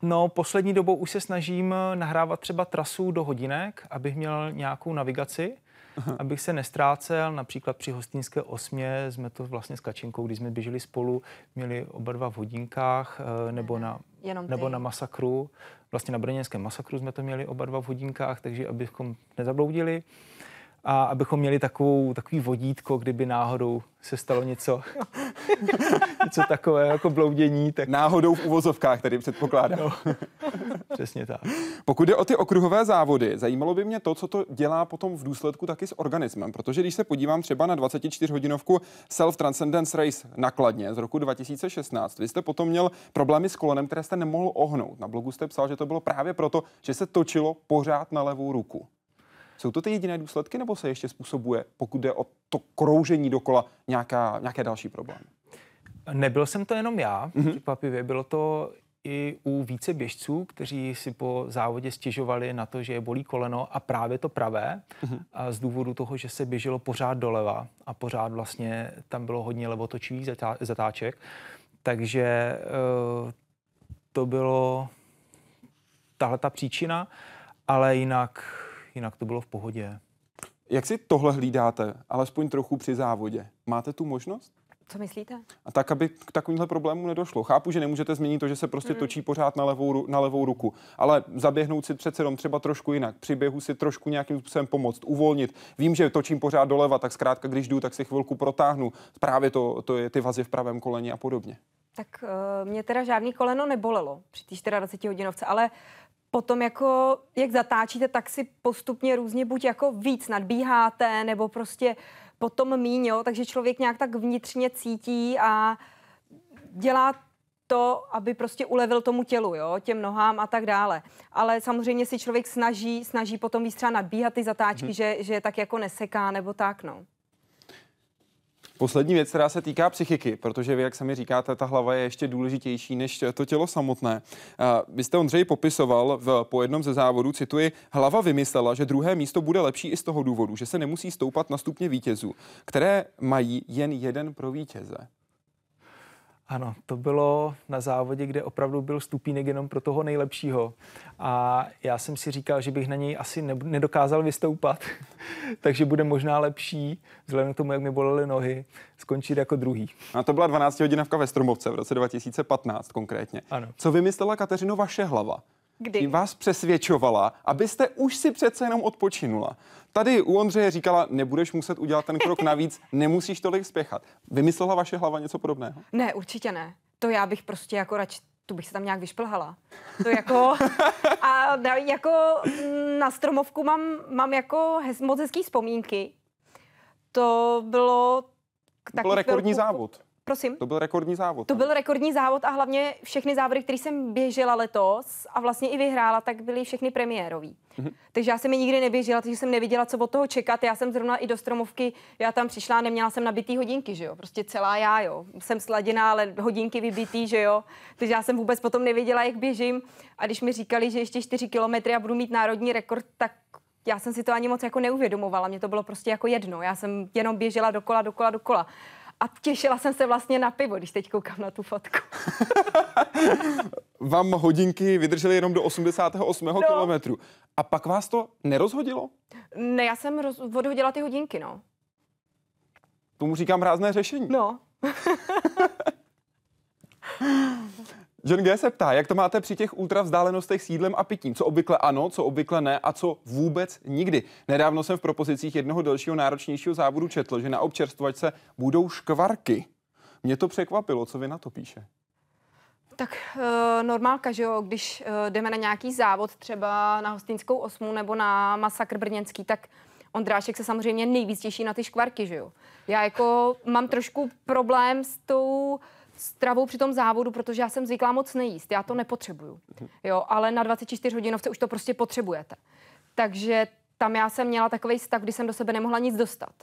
Speaker 3: no, poslední dobou už se snažím nahrávat třeba trasu do hodinek, abych měl nějakou navigaci. Aha. abych se nestrácel. Například při hostinské osmě jsme to vlastně s Kačinkou, když jsme běželi spolu, měli oba dva v hodinkách eh, nebo na, nebo na masakru. Vlastně na brněnském masakru jsme to měli oba dva v hodinkách, takže abychom nezabloudili a abychom měli takovou, takový vodítko, kdyby náhodou se stalo něco, (laughs) něco takové jako bloudění. Tak...
Speaker 1: Náhodou v uvozovkách tady předpokládám. No, (laughs)
Speaker 3: přesně tak.
Speaker 1: Pokud jde o ty okruhové závody, zajímalo by mě to, co to dělá potom v důsledku taky s organismem, protože když se podívám třeba na 24-hodinovku Self Transcendence Race nakladně z roku 2016, vy jste potom měl problémy s kolenem, které jste nemohl ohnout. Na blogu jste psal, že to bylo právě proto, že se točilo pořád na levou ruku. Jsou to ty jediné důsledky, nebo se ještě způsobuje, pokud jde o to kroužení dokola, nějaká, nějaké další problémy?
Speaker 3: Nebyl jsem to jenom já, mm-hmm. překvapivě. Bylo to i u více běžců, kteří si po závodě stěžovali na to, že je bolí koleno a právě to pravé mm-hmm. a z důvodu toho, že se běželo pořád doleva a pořád vlastně tam bylo hodně levotočivých zatáček. Takže uh, to bylo tahle ta příčina, ale jinak jinak to bylo v pohodě.
Speaker 1: Jak si tohle hlídáte, alespoň trochu při závodě? Máte tu možnost?
Speaker 2: Co myslíte?
Speaker 1: A tak, aby k takovýmhle problémům nedošlo. Chápu, že nemůžete změnit to, že se prostě mm. točí pořád na levou, na levou ruku, ale zaběhnout si přece jenom třeba trošku jinak, při běhu si trošku nějakým způsobem pomoct, uvolnit. Vím, že točím pořád doleva, tak zkrátka, když jdu, tak si chvilku protáhnu. Právě to, to je ty vazy v pravém koleni a podobně.
Speaker 2: Tak uh, mě teda žádný koleno nebolelo při té 24 hodinovce, ale potom jako, jak zatáčíte, tak si postupně různě buď jako víc nadbíháte, nebo prostě potom míň, jo? takže člověk nějak tak vnitřně cítí a dělá to, aby prostě ulevil tomu tělu, jo, těm nohám a tak dále. Ale samozřejmě si člověk snaží, snaží potom víc třeba nadbíhat ty zatáčky, hmm. že, že tak jako neseká nebo tak, no.
Speaker 1: Poslední věc, která se týká psychiky, protože vy, jak sami říkáte, ta hlava je ještě důležitější než to tělo samotné. Vy jste Ondřej popisoval v, po jednom ze závodů, cituji, hlava vymyslela, že druhé místo bude lepší i z toho důvodu, že se nemusí stoupat na stupně vítězů, které mají jen jeden pro vítěze.
Speaker 3: Ano, to bylo na závodě, kde opravdu byl stupínek jenom pro toho nejlepšího. A já jsem si říkal, že bych na něj asi nedokázal vystoupat, (laughs) takže bude možná lepší, vzhledem k tomu, jak mi bolely nohy, skončit jako druhý.
Speaker 1: A to byla 12 hodinovka ve Stromovce v roce 2015 konkrétně.
Speaker 3: Ano.
Speaker 1: Co vymyslela Kateřino vaše hlava?
Speaker 2: Kdy?
Speaker 1: Tím vás přesvědčovala, abyste už si přece jenom odpočinula. Tady u Ondřeje říkala, nebudeš muset udělat ten krok navíc, (laughs) nemusíš tolik spěchat. Vymyslela vaše hlava něco podobného?
Speaker 2: Ne, určitě ne. To já bych prostě jako radši tu bych se tam nějak vyšplhala. To jako, (laughs) a jako na stromovku mám, mám jako hez, moc hezký vzpomínky. To bylo...
Speaker 1: To byl rekordní chvilku, závod
Speaker 2: Prosím?
Speaker 1: To byl rekordní závod.
Speaker 2: To
Speaker 1: ne?
Speaker 2: byl rekordní závod a hlavně všechny závody, které jsem běžela letos a vlastně i vyhrála, tak byly všechny premiérový. Mm-hmm. Takže já jsem je nikdy neběžela, takže jsem nevěděla, co od toho čekat. Já jsem zrovna i do stromovky, já tam přišla, neměla jsem nabitý hodinky, že jo, prostě celá já, jo. Jsem sladěná, ale hodinky vybitý, že jo. Takže já jsem vůbec potom nevěděla, jak běžím. A když mi říkali, že ještě 4 kilometry a budu mít národní rekord, tak já jsem si to ani moc jako neuvědomovala. Mně to bylo prostě jako jedno. Já jsem jenom běžela dokola, dokola, dokola. A těšila jsem se vlastně na pivo, když teď koukám na tu fotku. (laughs)
Speaker 1: Vám hodinky vydržely jenom do 88. No. kilometru. A pak vás to nerozhodilo?
Speaker 2: Ne, já jsem roz, odhodila ty hodinky, no.
Speaker 1: Tomu říkám rázné řešení.
Speaker 2: No. (laughs) (laughs)
Speaker 1: John G. se ptá, jak to máte při těch ultra vzdálenostech s jídlem a pitím? Co obvykle ano, co obvykle ne a co vůbec nikdy. Nedávno jsem v propozicích jednoho dalšího náročnějšího závodu četl, že na občerstvačce budou škvarky. Mě to překvapilo, co vy na to píše.
Speaker 2: Tak uh, normálka, že jo, když uh, jdeme na nějaký závod, třeba na Hostinskou osmu nebo na Masakr Brněnský, tak Ondrášek se samozřejmě nejvíc těší na ty škvarky, že jo. Já jako mám trošku problém s tou stravou při tom závodu, protože já jsem zvyklá moc nejíst, já to nepotřebuju. Jo, ale na 24 hodinovce už to prostě potřebujete. Takže tam já jsem měla takový stav, kdy jsem do sebe nemohla nic dostat.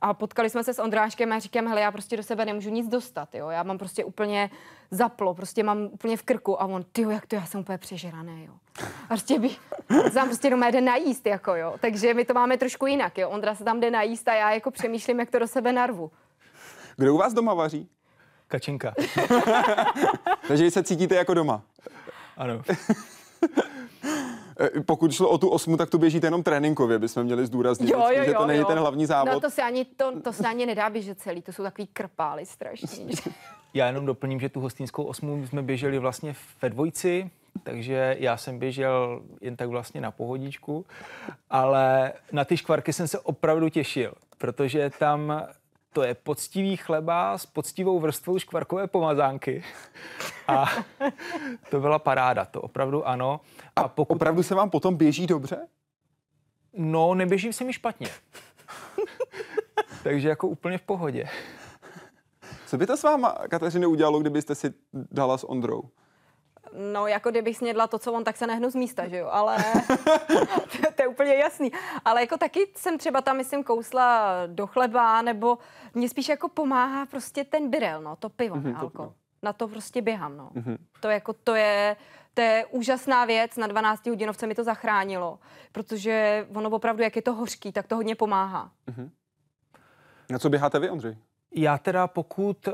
Speaker 2: A potkali jsme se s Ondráškem a říkám, hele, já prostě do sebe nemůžu nic dostat, jo. Já mám prostě úplně zaplo, prostě mám úplně v krku a on, ty jak to, já jsem úplně přežraný, jo. A prostě by, tam prostě doma jde najíst, jako jo. Takže my to máme trošku jinak, jo. Ondra se tam jde najíst a já jako přemýšlím, jak to do sebe narvu.
Speaker 1: Kdo u vás doma vaří?
Speaker 3: Kačinka. (laughs)
Speaker 1: Takže vy se cítíte jako doma.
Speaker 3: Ano. (laughs)
Speaker 1: E, Pokud šlo o tu osmu, tak tu běžíte jenom tréninkově, bychom měli zdůraznit,
Speaker 2: Jo, jo,
Speaker 1: že to
Speaker 2: jo,
Speaker 1: není
Speaker 2: jo.
Speaker 1: ten hlavní závod.
Speaker 2: No to se ani, to, to se ani nedá běžet celý, to jsou takový krpály strašný. (laughs)
Speaker 3: Já jenom doplním, že tu hostinskou osmu jsme běželi vlastně ve dvojci, takže já jsem běžel jen tak vlastně na pohodičku, ale na ty škvarky jsem se opravdu těšil, protože tam to je poctivý chleba s poctivou vrstvou škvarkové pomazánky. A to byla paráda, to opravdu ano.
Speaker 1: A pokud... opravdu se vám potom běží dobře?
Speaker 3: No, neběžím se mi špatně. (laughs) takže jako úplně v pohodě.
Speaker 1: Co by to s váma, Kateřino, udělalo, kdybyste si dala s Ondrou?
Speaker 2: No, jako kdybych snědla to, co on, tak se nehnu z místa, že jo, ale (laughs) (laughs) to, to je úplně jasný. Ale jako taky jsem třeba tam, myslím, kousla do chleba, nebo mě spíš jako pomáhá prostě ten birel, no, to pivo, mm-hmm, alko. No. Na to prostě běhám, no. Mm-hmm. To jako, to je, to je úžasná věc, na 12 hodinovce mi to zachránilo, protože ono opravdu, jak je to hořký, tak to hodně pomáhá.
Speaker 1: Mm-hmm. Na co běháte vy, Ondřej?
Speaker 3: Já teda pokud,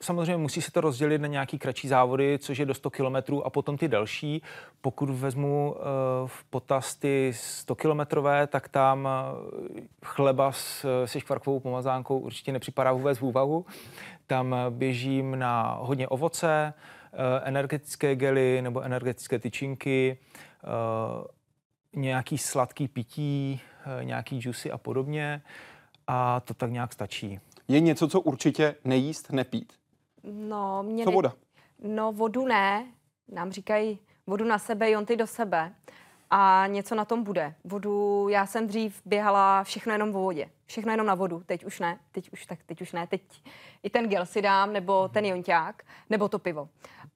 Speaker 3: samozřejmě musí se to rozdělit na nějaký kratší závody, což je do 100 kilometrů a potom ty další. Pokud vezmu v potaz ty 100 kilometrové, tak tam chleba se škvarkovou pomazánkou určitě nepřipadá vůbec v úvahu. Tam běžím na hodně ovoce, energetické gely nebo energetické tyčinky, nějaký sladký pití, nějaký džusy a podobně. A to tak nějak stačí.
Speaker 1: Je něco, co určitě nejíst, nepít?
Speaker 2: No, mě
Speaker 1: Co voda?
Speaker 2: Ne... No, vodu ne. Nám říkají vodu na sebe, jonty do sebe. A něco na tom bude. Vodu, já jsem dřív běhala všechno jenom vo vodě. Všechno jenom na vodu. Teď už ne. Teď už, tak teď už ne. Teď i ten gel si dám, nebo ten jonťák, nebo to pivo.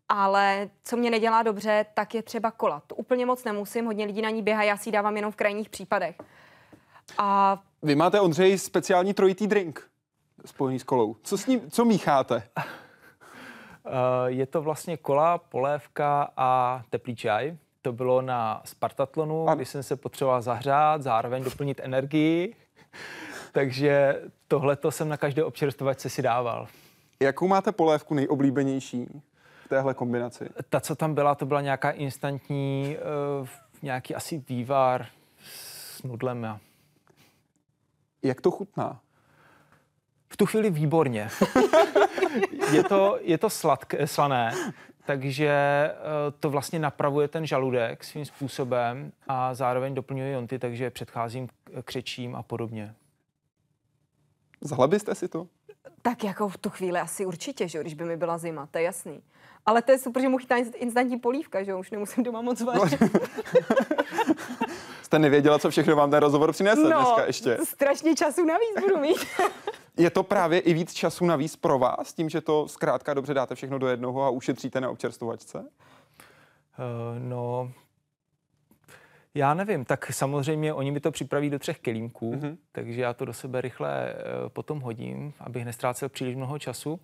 Speaker 2: Ale co mě nedělá dobře, tak je třeba kola. To úplně moc nemusím, hodně lidí na ní běhá, já si ji dávám jenom v krajních případech. A
Speaker 1: Vy máte, Ondřej, speciální trojitý drink spojený s kolou. Co s ním, co mícháte?
Speaker 3: Uh, je to vlastně kola, polévka a teplý čaj. To bylo na Spartatlonu, a... kdy jsem se potřeboval zahřát, zároveň doplnit energii. (laughs) Takže tohleto jsem na každé občerstvovačce si dával.
Speaker 1: Jakou máte polévku nejoblíbenější v téhle kombinaci?
Speaker 3: Ta, co tam byla, to byla nějaká instantní, uh, nějaký asi vývar s nudlem. Ja.
Speaker 1: Jak to chutná?
Speaker 3: V tu chvíli výborně. (laughs) je to, je to sladké, slané, takže to vlastně napravuje ten žaludek svým způsobem a zároveň doplňuje jonty, takže předcházím křečím a podobně.
Speaker 1: Zahla byste si to?
Speaker 2: Tak jako v tu chvíli asi určitě, že když by mi byla zima, to je jasný. Ale to je super, že mu chytá instantní polívka, že už nemusím doma moc vařit. No. (laughs)
Speaker 1: Jste nevěděla, co všechno vám ten rozhovor přinese
Speaker 2: no,
Speaker 1: dneska ještě.
Speaker 2: strašně času navíc budu mít. (laughs)
Speaker 1: Je to právě i víc času navíc pro vás, tím, že to zkrátka dobře dáte všechno do jednoho a ušetříte na občerstvovačce? Uh,
Speaker 3: no, já nevím, tak samozřejmě oni mi to připraví do třech kelímků, mm-hmm. takže já to do sebe rychle uh, potom hodím, abych nestrácel příliš mnoho času.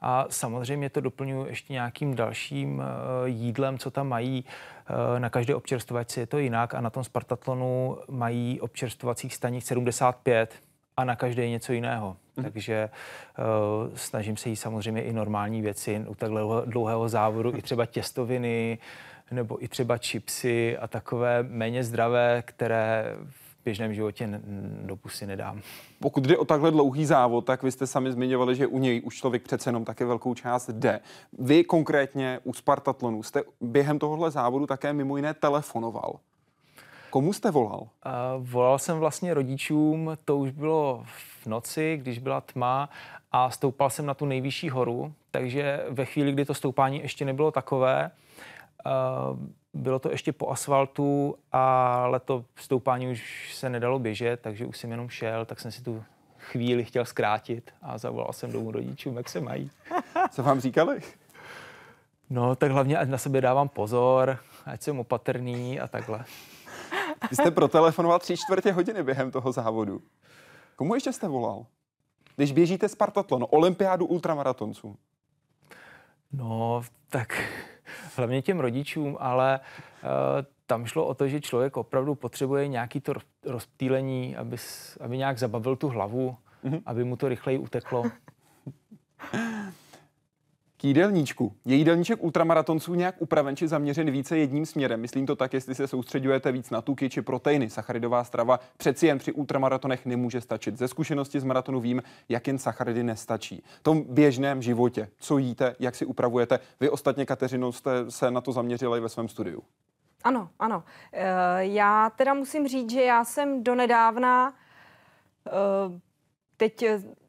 Speaker 3: A samozřejmě to doplňuji ještě nějakým dalším uh, jídlem, co tam mají. Na každé občerstvovačce je to jinak a na tom Spartatlonu mají občerstvovacích stanic 75 a na každé je něco jiného. Mm. Takže uh, snažím se jí samozřejmě i normální věci u takhle dlouhého závodu, i třeba těstoviny, nebo i třeba čipsy a takové méně zdravé, které v běžném životě do pusy nedám.
Speaker 1: Pokud jde o takhle dlouhý závod, tak vy jste sami zmiňovali, že u něj už člověk přece jenom také velkou část jde. Vy konkrétně u Spartatlonu jste během tohohle závodu také mimo jiné telefonoval. Komu jste volal? Uh,
Speaker 3: volal jsem vlastně rodičům, to už bylo v noci, když byla tma a stoupal jsem na tu nejvyšší horu, takže ve chvíli, kdy to stoupání ještě nebylo takové, uh, bylo to ještě po asfaltu, ale to stoupání už se nedalo běžet, takže už jsem jenom šel, tak jsem si tu chvíli chtěl zkrátit a zavolal jsem domů rodičům, jak se mají. (laughs)
Speaker 1: Co vám říkali?
Speaker 3: No, tak hlavně, ať na sebe dávám pozor, ať jsem opatrný a takhle.
Speaker 1: Vy jste protelefonoval tři čtvrtě hodiny během toho závodu. Komu ještě jste volal? Když běžíte Spartatlon, olympiádu ultramaratonců.
Speaker 3: No, tak hlavně těm rodičům, ale uh, tam šlo o to, že člověk opravdu potřebuje nějaký to rozptýlení, aby, aby nějak zabavil tu hlavu, mm-hmm. aby mu to rychleji uteklo. (laughs)
Speaker 1: Jídelníčku. Je jídelníček ultramaratonců nějak upraven či zaměřen více jedním směrem? Myslím to tak, jestli se soustředujete víc na tuky či proteiny. Sacharidová strava přeci jen při ultramaratonech nemůže stačit. Ze zkušenosti z maratonu vím, jak jen sacharidy nestačí. V tom běžném životě, co jíte, jak si upravujete. Vy ostatně, Kateřinou, jste se na to zaměřili ve svém studiu.
Speaker 2: Ano, ano. Eh, já teda musím říct, že já jsem donedávna eh, teď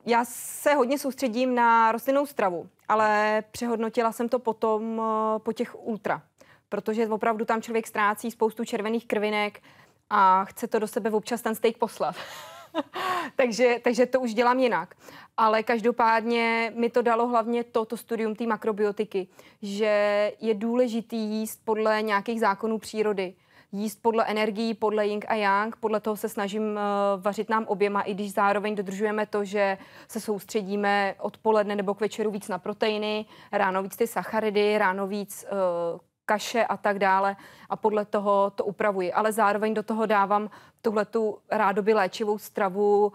Speaker 2: já se hodně soustředím na rostlinnou stravu ale přehodnotila jsem to potom eh, po těch ultra, protože opravdu tam člověk ztrácí spoustu červených krvinek a chce to do sebe občas ten steak poslat. (laughs) takže, takže to už dělám jinak. Ale každopádně mi to dalo hlavně to, to studium té makrobiotiky, že je důležitý jíst podle nějakých zákonů přírody jíst podle energií, podle yin a yang. Podle toho se snažím uh, vařit nám oběma, i když zároveň dodržujeme to, že se soustředíme odpoledne nebo k večeru víc na proteiny, ráno víc ty sacharidy, ráno víc uh, kaše a tak dále a podle toho to upravuji. Ale zároveň do toho dávám tuhle tu rádoby léčivou stravu, uh,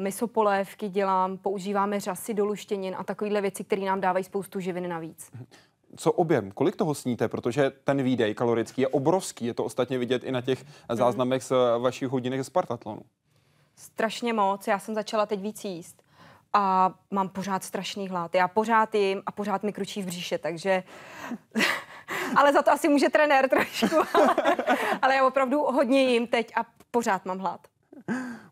Speaker 2: misopolévky dělám, používáme řasy do luštěnin a takovéhle věci, které nám dávají spoustu živin navíc
Speaker 1: co objem, kolik toho sníte, protože ten výdej kalorický je obrovský, je to ostatně vidět i na těch mhm. záznamech z vašich hodinek z Spartatlonu.
Speaker 2: Strašně moc, já jsem začala teď víc jíst a mám pořád strašný hlad. Já pořád jim a pořád mi kručí v bříše, takže... (laughs) ale za to asi může trenér trošku. (laughs) ale já opravdu hodně jim teď a pořád mám hlad.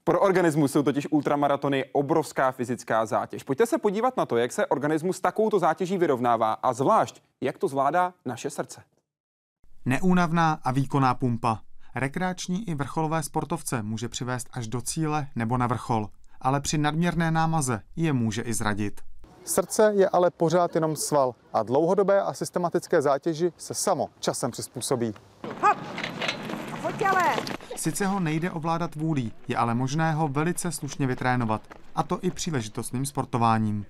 Speaker 1: Pro organismus jsou totiž ultramaratony obrovská fyzická zátěž. Pojďte se podívat na to, jak se organismus takovouto zátěží vyrovnává a zvlášť, jak to zvládá naše srdce.
Speaker 4: Neúnavná a výkonná pumpa. Rekreační i vrcholové sportovce může přivést až do cíle nebo na vrchol, ale při nadměrné námaze je může i zradit. Srdce je ale pořád jenom sval a dlouhodobé a systematické zátěži se samo časem přizpůsobí. Hop! Sice ho nejde ovládat vůlí, je ale možné ho velice slušně vytrénovat. A to i příležitostným sportováním.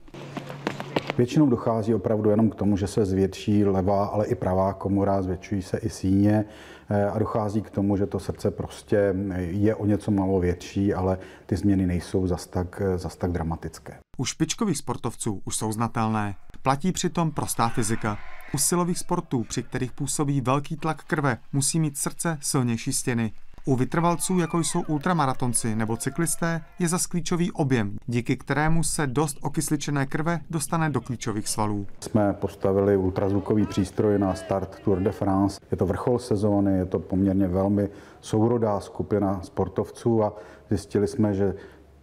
Speaker 7: Většinou dochází opravdu jenom k tomu, že se zvětší levá, ale i pravá komora, zvětšují se i síně eh, a dochází k tomu, že to srdce prostě je o něco malo větší, ale ty změny nejsou zas tak, zas tak dramatické.
Speaker 4: U špičkových sportovců už jsou znatelné. Platí přitom prostá fyzika. U silových sportů, při kterých působí velký tlak krve, musí mít srdce silnější stěny. U vytrvalců, jako jsou ultramaratonci nebo cyklisté, je za klíčový objem, díky kterému se dost okysličené krve dostane do klíčových svalů.
Speaker 7: Jsme postavili ultrazvukový přístroj na start Tour de France. Je to vrchol sezóny, je to poměrně velmi sourodá skupina sportovců a zjistili jsme, že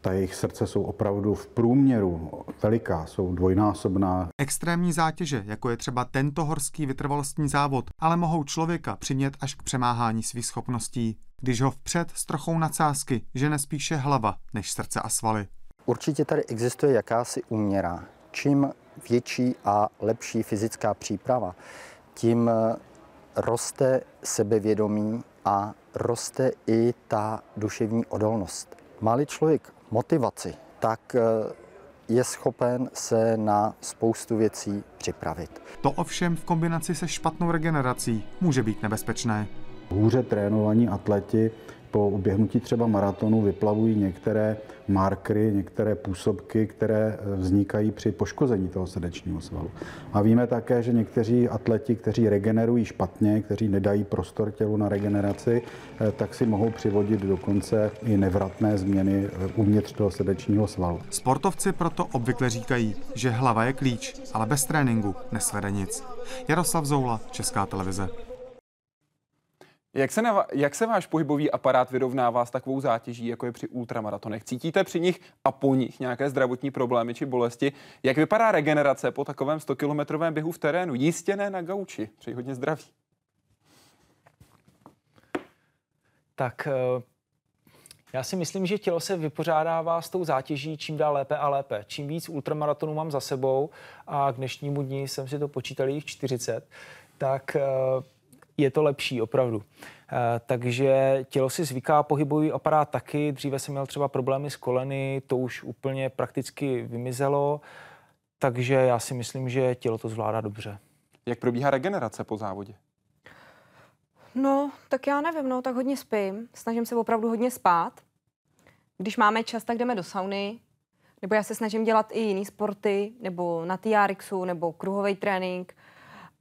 Speaker 7: ta jejich srdce jsou opravdu v průměru veliká, jsou dvojnásobná.
Speaker 4: Extrémní zátěže, jako je třeba tento horský vytrvalostní závod, ale mohou člověka přimět až k přemáhání svých schopností. Když ho vpřed s trochou nadsázky žene spíše hlava než srdce a svaly.
Speaker 6: Určitě tady existuje jakási úměra. Čím větší a lepší fyzická příprava, tím roste sebevědomí a roste i ta duševní odolnost. Má-li člověk motivaci, tak je schopen se na spoustu věcí připravit.
Speaker 4: To ovšem v kombinaci se špatnou regenerací může být nebezpečné.
Speaker 7: Hůře trénovaní atleti po uběhnutí třeba maratonu vyplavují některé markry, některé působky, které eh, vznikají při poškození toho srdečního svalu. A víme také, že někteří atleti, kteří regenerují špatně, kteří nedají prostor tělu na regeneraci, eh, tak si mohou přivodit dokonce i nevratné změny eh, uvnitř toho srdečního svalu.
Speaker 4: Sportovci proto obvykle říkají, že hlava je klíč, ale bez tréninku nesvede nic. Jaroslav Zoula, Česká televize.
Speaker 1: Jak se, na, jak se váš pohybový aparát vyrovnává s takovou zátěží, jako je při ultramaratonech? Cítíte při nich a po nich nějaké zdravotní problémy či bolesti? Jak vypadá regenerace po takovém 100-kilometrovém běhu v terénu? Jistě ne na gauči. Přeji hodně zdraví.
Speaker 3: Tak eh, já si myslím, že tělo se vypořádává s tou zátěží čím dál lépe a lépe. Čím víc ultramaratonů mám za sebou a k dnešnímu dní jsem si to počítal jich 40, tak eh, je to lepší opravdu. Eh, takže tělo si zvyká, pohybový aparát taky. Dříve jsem měl třeba problémy s koleny, to už úplně prakticky vymizelo. Takže já si myslím, že tělo to zvládá dobře.
Speaker 1: Jak probíhá regenerace po závodě?
Speaker 2: No, tak já nevím, no, tak hodně spím. Snažím se opravdu hodně spát. Když máme čas, tak jdeme do sauny. Nebo já se snažím dělat i jiné sporty, nebo na TRXu, nebo kruhový trénink.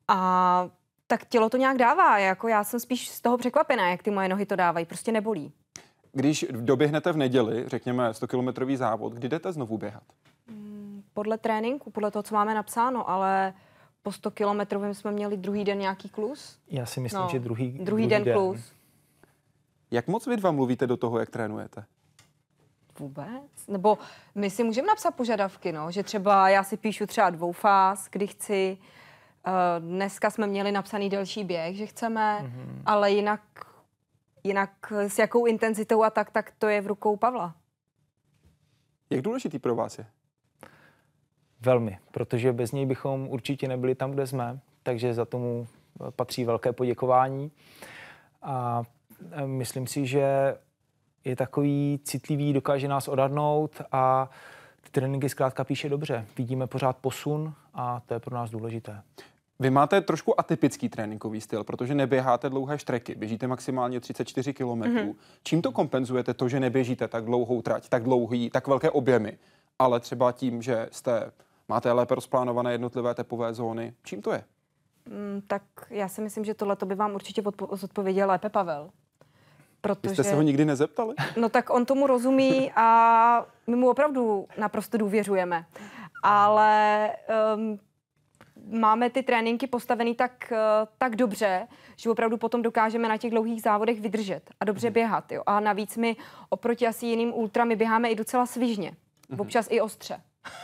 Speaker 2: A tak tělo to nějak dává. Jako já jsem spíš z toho překvapená, jak ty moje nohy to dávají. Prostě nebolí.
Speaker 1: Když doběhnete v neděli, řekněme 100-kilometrový závod, kdy jdete znovu běhat?
Speaker 2: Hmm, podle tréninku, podle toho, co máme napsáno, ale po 100 kilometrovém jsme měli druhý den nějaký klus.
Speaker 3: Já si myslím, no, že druhý,
Speaker 2: druhý, druhý den, den klus.
Speaker 1: Jak moc vy dva mluvíte do toho, jak trénujete?
Speaker 2: Vůbec. Nebo my si můžeme napsat požadavky, no, že třeba já si píšu třeba dvoufáz, kdy chci, dneska jsme měli napsaný delší běh, že chceme, mm-hmm. ale jinak, jinak s jakou intenzitou a tak, tak to je v rukou Pavla.
Speaker 1: Jak důležitý pro vás je?
Speaker 3: Velmi, protože bez něj bychom určitě nebyli tam, kde jsme, takže za tomu patří velké poděkování. A eh, myslím si, že je takový citlivý, dokáže nás odhadnout a ty tréninky zkrátka píše dobře. Vidíme pořád posun a to je pro nás důležité.
Speaker 1: Vy máte trošku atypický tréninkový styl, protože neběháte dlouhé štreky, běžíte maximálně 34 km. Mm-hmm. Čím to kompenzujete to, že neběžíte tak dlouhou trať, tak dlouhý, tak velké objemy, ale třeba tím, že jste máte lépe rozplánované jednotlivé tepové zóny? Čím to je?
Speaker 2: Mm, tak já si myslím, že tohle by vám určitě zodpověděl lépe Pavel.
Speaker 1: Protože... Vy jste se ho nikdy nezeptali?
Speaker 2: No tak on tomu rozumí a my mu opravdu naprosto důvěřujeme. Ale um, máme ty tréninky postavený tak, eh, tak dobře, že opravdu potom dokážeme na těch dlouhých závodech vydržet a dobře mhm. běhat. Jo. A navíc my oproti asi jiným ultra, my běháme i docela svižně. Mhm. Občas i ostře.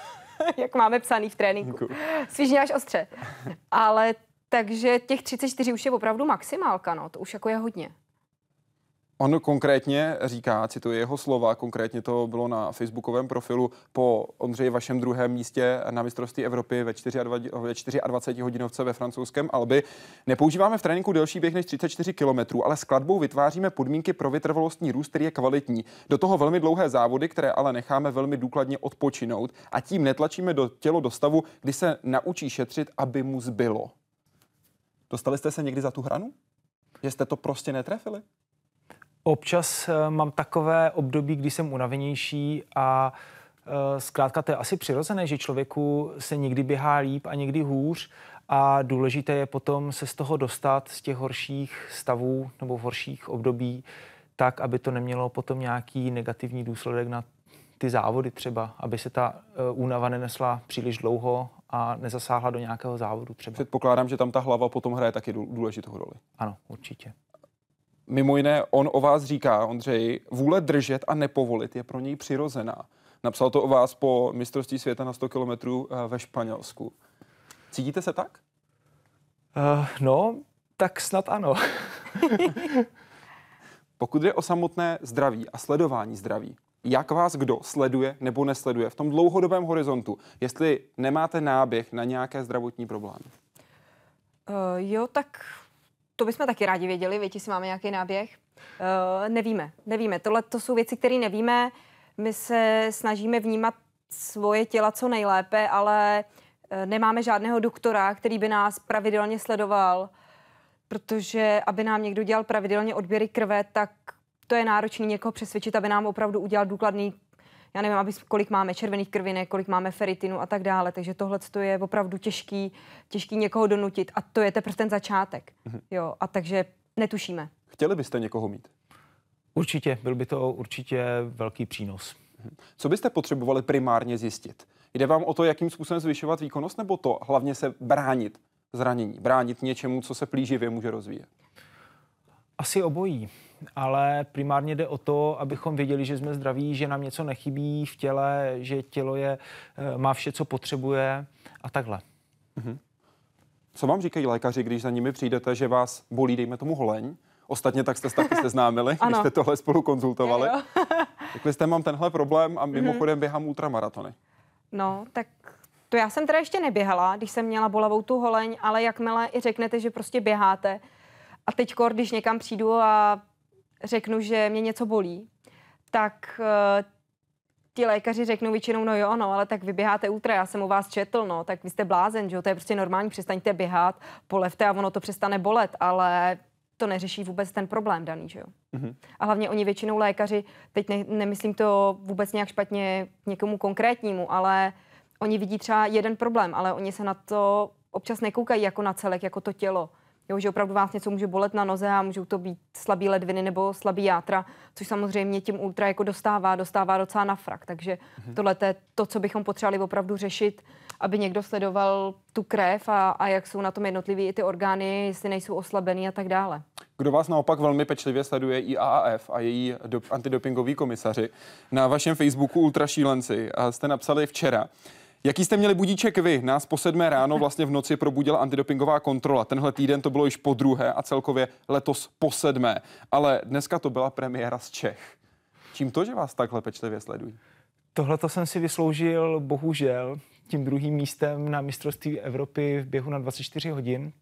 Speaker 2: (laughs) Jak máme psaný v tréninku. Svižně až ostře. Ale takže těch 34 už je opravdu maximálka, no. To už jako je hodně.
Speaker 1: On konkrétně říká, cituji jeho slova, konkrétně to bylo na facebookovém profilu po Ondřeji vašem druhém místě na mistrovství Evropy ve 24, 24 hodinovce ve francouzském Alby. Nepoužíváme v tréninku delší běh než 34 km, ale skladbou vytváříme podmínky pro vytrvalostní růst, který je kvalitní. Do toho velmi dlouhé závody, které ale necháme velmi důkladně odpočinout a tím netlačíme do tělo do stavu, kdy se naučí šetřit, aby mu zbylo. Dostali jste se někdy za tu hranu? Že jste to prostě netrefili?
Speaker 3: Občas eh, mám takové období, kdy jsem unavenější a eh, zkrátka to je asi přirozené, že člověku se někdy běhá líp a někdy hůř a důležité je potom se z toho dostat, z těch horších stavů nebo horších období, tak, aby to nemělo potom nějaký negativní důsledek na ty závody třeba, aby se ta eh, únava nenesla příliš dlouho a nezasáhla do nějakého závodu třeba.
Speaker 1: Předpokládám, že tam ta hlava potom hraje taky důležitou roli.
Speaker 3: Ano, určitě.
Speaker 1: Mimo jiné, on o vás říká, Ondřej, vůle držet a nepovolit je pro něj přirozená. Napsal to o vás po mistrovství světa na 100 kilometrů eh, ve Španělsku. Cítíte se tak?
Speaker 3: Uh, no, tak snad ano. (laughs)
Speaker 1: Pokud jde o samotné zdraví a sledování zdraví, jak vás kdo sleduje nebo nesleduje v tom dlouhodobém horizontu, jestli nemáte náběh na nějaké zdravotní problémy.
Speaker 2: Uh, jo, tak to bychom taky rádi věděli, víte, jestli máme nějaký náběh. Uh, nevíme, nevíme. Tohle to jsou věci, které nevíme. My se snažíme vnímat svoje těla co nejlépe, ale uh, nemáme žádného doktora, který by nás pravidelně sledoval, protože aby nám někdo dělal pravidelně odběry krve, tak to je náročné někoho přesvědčit, aby nám opravdu udělal důkladný já nevím, aby, kolik máme červených krvinek, kolik máme feritinu a tak dále. Takže tohle je opravdu těžký, těžký někoho donutit a to je teprve ten začátek. Mm-hmm. Jo, a takže netušíme.
Speaker 1: Chtěli byste někoho mít?
Speaker 3: Určitě, byl by to určitě velký přínos.
Speaker 1: Mhm. Co byste potřebovali primárně zjistit? Jde vám o to, jakým způsobem zvyšovat výkonnost, nebo to hlavně se bránit zranění, bránit něčemu, co se plíživě může rozvíjet?
Speaker 3: Asi obojí, ale primárně jde o to, abychom věděli, že jsme zdraví, že nám něco nechybí v těle, že tělo je, eh, má vše, co potřebuje a takhle. Mm-hmm.
Speaker 1: Co vám říkají lékaři, když za nimi přijdete, že vás bolí, dejme tomu holeň? Ostatně tak jste se taky (laughs) seznámili, když jste tohle spolu konzultovali. Řekli (laughs) jste, mám tenhle problém a mimochodem běhám ultramaratony.
Speaker 2: No, tak to já jsem teda ještě neběhala, když jsem měla bolavou tu holeň, ale jakmile i řeknete, že prostě běháte, a teď, když někam přijdu a řeknu, že mě něco bolí, tak uh, ti lékaři řeknou většinou, no jo, no, ale tak vy běháte ultra, já jsem u vás četl, no, tak vy jste blázen, že jo, to je prostě normální, přestaňte běhat, polevte a ono to přestane bolet, ale to neřeší vůbec ten problém daný, že jo. Mm-hmm. A hlavně oni většinou lékaři, teď ne, nemyslím to vůbec nějak špatně někomu konkrétnímu, ale oni vidí třeba jeden problém, ale oni se na to občas nekoukají jako na celek, jako to tělo. Jo, že opravdu vás něco může bolet na noze a můžou to být slabý ledviny nebo slabý játra, což samozřejmě tím ultra jako dostává, dostává docela na frak. Takže mm-hmm. tohle je to, co bychom potřebovali opravdu řešit, aby někdo sledoval tu krev a, a jak jsou na tom jednotlivé ty orgány, jestli nejsou oslabený a tak dále.
Speaker 1: Kdo vás naopak velmi pečlivě sleduje IAAF a její do, antidopingový komisaři. Na vašem Facebooku Ultrašílenci jste napsali včera, Jaký jste měli budíček vy? Nás po sedmé ráno vlastně v noci probudila antidopingová kontrola. Tenhle týden to bylo již po druhé a celkově letos po sedmé. Ale dneska to byla premiéra z Čech. Čím to, že vás takhle pečlivě sledují?
Speaker 3: Tohle to jsem si vysloužil bohužel tím druhým místem na mistrovství Evropy v běhu na 24 hodin.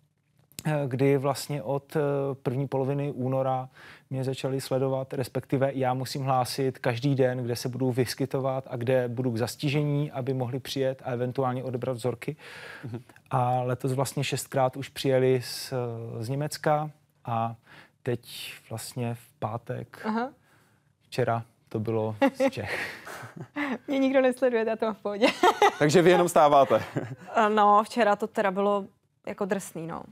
Speaker 3: Eh, kdy vlastně od eh, první poloviny února mě začali sledovat, respektive já musím hlásit každý den, kde se budu vyskytovat a kde budu k zastížení, aby mohli přijet a eventuálně odebrat vzorky. Mm-hmm. A letos vlastně šestkrát už přijeli z, z Německa a teď vlastně v pátek, Aha. včera to bylo z (laughs) Čech.
Speaker 2: Mě nikdo nesleduje, já to mám v pohodě.
Speaker 1: Takže vy jenom stáváte. (laughs)
Speaker 2: no, včera to teda bylo jako drsný, no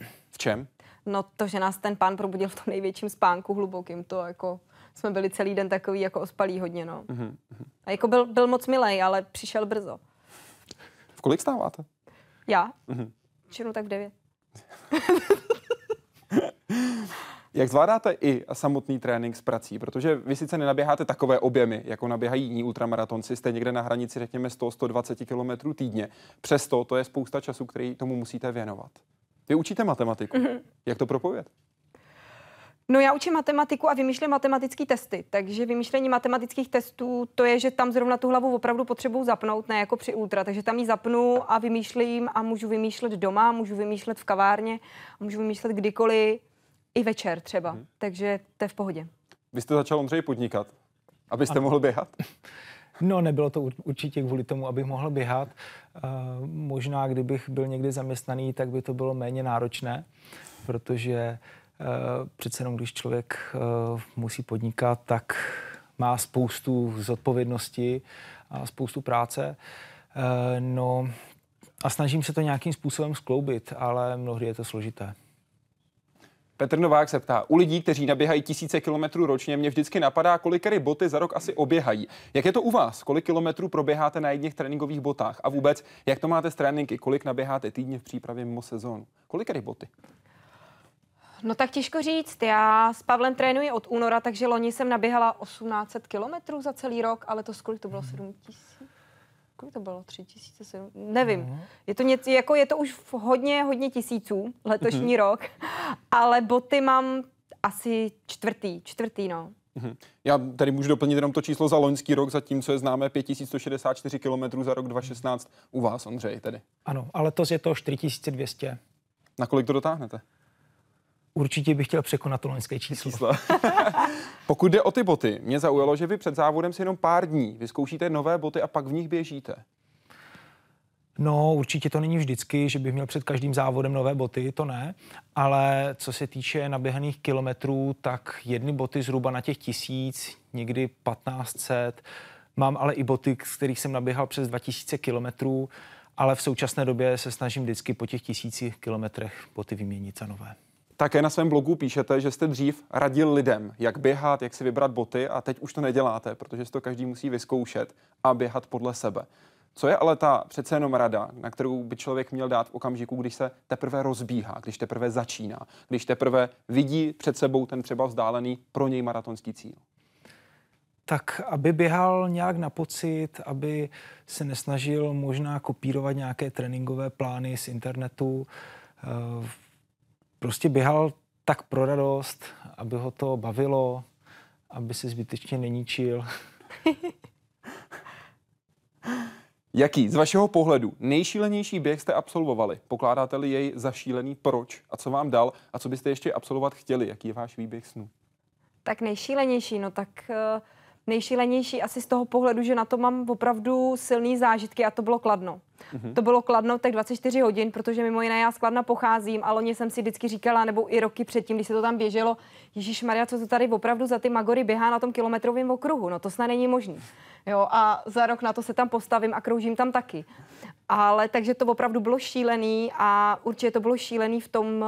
Speaker 1: čem?
Speaker 2: No to, že nás ten pán probudil v tom největším spánku hlubokým, to jako jsme byli celý den takový jako ospalý hodně, no. Mm-hmm. A jako byl, byl moc milej, ale přišel brzo.
Speaker 1: V kolik stáváte?
Speaker 2: Já? Mm-hmm. Činu tak v devět. (laughs)
Speaker 1: Jak zvládáte i samotný trénink s prací? Protože vy sice nenaběháte takové objemy, jako naběhají jiní ultramaratonci, jste někde na hranici, řekněme, 100-120 km týdně. Přesto to je spousta času, který tomu musíte věnovat. Vy učíte matematiku. Mm-hmm. Jak to propovět?
Speaker 2: No já učím matematiku a vymýšlím matematické testy, takže vymýšlení matematických testů, to je, že tam zrovna tu hlavu opravdu potřebuji zapnout, ne jako při ultra, takže tam ji zapnu a vymýšlím a můžu vymýšlet doma, můžu vymýšlet v kavárně, můžu vymýšlet kdykoliv, i večer třeba, hmm. takže to je v pohodě.
Speaker 1: Vy jste začal Ondřej podnikat, abyste a... mohl běhat? (laughs)
Speaker 3: No, nebylo to určitě kvůli tomu, abych mohl běhat. Uh, možná, kdybych byl někdy zaměstnaný, tak by to bylo méně náročné, protože uh, přece jenom, když člověk uh, musí podnikat, tak má spoustu zodpovědnosti a spoustu práce. No a snažím se to nějakým způsobem skloubit, ale mnohdy je to složité.
Speaker 1: Petr Novák se ptá, u lidí, kteří naběhají tisíce kilometrů ročně, mě vždycky napadá, kolik boty za rok asi oběhají. Jak je to u vás? Kolik kilometrů proběháte na jedných tréninkových botách? A vůbec, jak to máte s tréninky? Kolik naběháte týdně v přípravě mimo sezónu? Kolik boty?
Speaker 2: No tak těžko říct. Já s Pavlem trénuji od února, takže loni jsem naběhala 1800 kilometrů za celý rok, ale to kolik to bylo? 7000? Kolik to bylo, tři tisíce, sedm, nevím. Uh-huh. Je to něco, jako je to už hodně, hodně tisíců letošní uh-huh. rok, ale boty mám asi čtvrtý, čtvrtý, no.
Speaker 1: Mhm. Já tady můžu doplnit jenom to číslo za loňský rok, zatímco je známé 5164 km za rok 2016 u vás, Ondřej, tedy.
Speaker 3: Ano, ale letos je to 4200.
Speaker 1: Na kolik to dotáhnete?
Speaker 3: Určitě bych chtěl překonat to loňské číslo. číslo. (laughs)
Speaker 1: Pokud jde o ty boty, mě zaujalo, že vy před závodem si jenom pár dní vyzkoušíte nové boty a pak v nich běžíte.
Speaker 3: No, určitě to není vždycky, že bych měl před každým závodem nové boty, to ne. Ale co se týče naběhaných kilometrů, tak jedny boty zhruba na těch tisíc, někdy 1500. Mám ale i boty, z kterých jsem naběhal přes 2000 kilometrů, ale v současné době se snažím vždycky po těch tisících kilometrech boty vyměnit za nové.
Speaker 1: Také na svém blogu píšete, že jste dřív radil lidem, jak běhat, jak si vybrat boty a teď už to neděláte, protože si to každý musí vyzkoušet a běhat podle sebe. Co je ale ta přece jenom rada, na kterou by člověk měl dát v okamžiku, když se teprve rozbíhá, když teprve začíná, když teprve vidí před sebou ten třeba vzdálený pro něj maratonský cíl?
Speaker 3: Tak, aby běhal nějak na pocit, aby se nesnažil možná kopírovat nějaké tréninkové plány z internetu. Prostě běhal tak pro radost, aby ho to bavilo, aby se zbytečně neníčil. (laughs)
Speaker 1: Jaký z vašeho pohledu nejšílenější běh jste absolvovali? Pokládáte-li jej za šílený proč? A co vám dal? A co byste ještě absolvovat chtěli? Jaký je váš výběh snů?
Speaker 2: Tak nejšílenější, no tak uh, nejšílenější asi z toho pohledu, že na to mám opravdu silný zážitky a to bylo Kladno. Mm-hmm. To bylo Kladno tak 24 hodin, protože mimo jiné já z Kladna pocházím a loni jsem si vždycky říkala, nebo i roky předtím, když se to tam běželo, Ježíš Maria, co to tady opravdu za ty Magory běhá na tom kilometrovém okruhu, no to snad není možný. Jo, a za rok na to se tam postavím a kroužím tam taky. Ale takže to opravdu bylo šílený a určitě to bylo šílený v tom,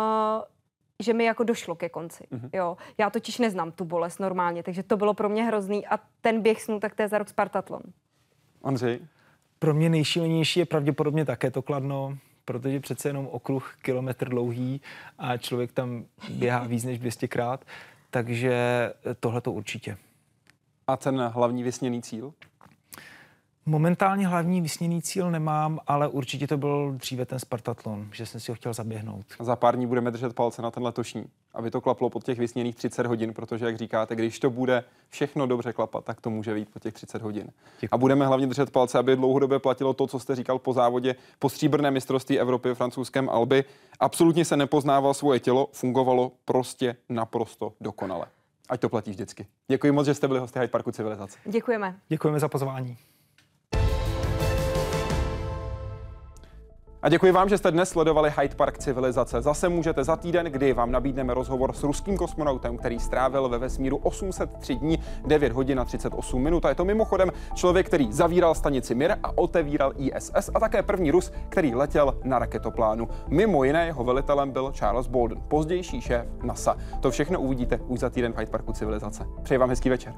Speaker 2: že mi jako došlo ke konci. Mm-hmm. Jo. Já totiž neznám tu bolest normálně, takže to bylo pro mě hrozný a ten běh snů, tak to je za rok Spartatlon.
Speaker 1: Andřej?
Speaker 3: Pro mě nejšílenější je pravděpodobně také to kladno, protože přece jenom okruh kilometr dlouhý a člověk tam běhá víc než 200 krát, takže tohle to určitě.
Speaker 1: A ten hlavní vysněný cíl?
Speaker 3: Momentálně hlavní vysněný cíl nemám, ale určitě to byl dříve ten Spartatlon, že jsem si ho chtěl zaběhnout.
Speaker 1: Za pár dní budeme držet palce na ten letošní, aby to klaplo pod těch vysněných 30 hodin, protože, jak říkáte, když to bude všechno dobře klapat, tak to může být po těch 30 hodin. Děkuji. A budeme hlavně držet palce, aby dlouhodobě platilo to, co jste říkal po závodě, po stříbrné mistrovství Evropy v francouzském Alby. Absolutně se nepoznával svoje tělo, fungovalo prostě naprosto dokonale. Ať to platí vždycky. Děkuji moc, že jste byli hosty Hyde Parku Civilizace.
Speaker 2: Děkujeme.
Speaker 3: Děkujeme za pozvání.
Speaker 1: A děkuji vám, že jste dnes sledovali Hyde Park civilizace. Zase můžete za týden, kdy vám nabídneme rozhovor s ruským kosmonautem, který strávil ve vesmíru 803 dní, 9 hodin a 38 minut. A je to mimochodem člověk, který zavíral stanici Mir a otevíral ISS a také první Rus, který letěl na raketoplánu. Mimo jiné jeho velitelem byl Charles Bolden, pozdější šéf NASA. To všechno uvidíte už za týden v Hyde Parku civilizace. Přeji vám hezký večer.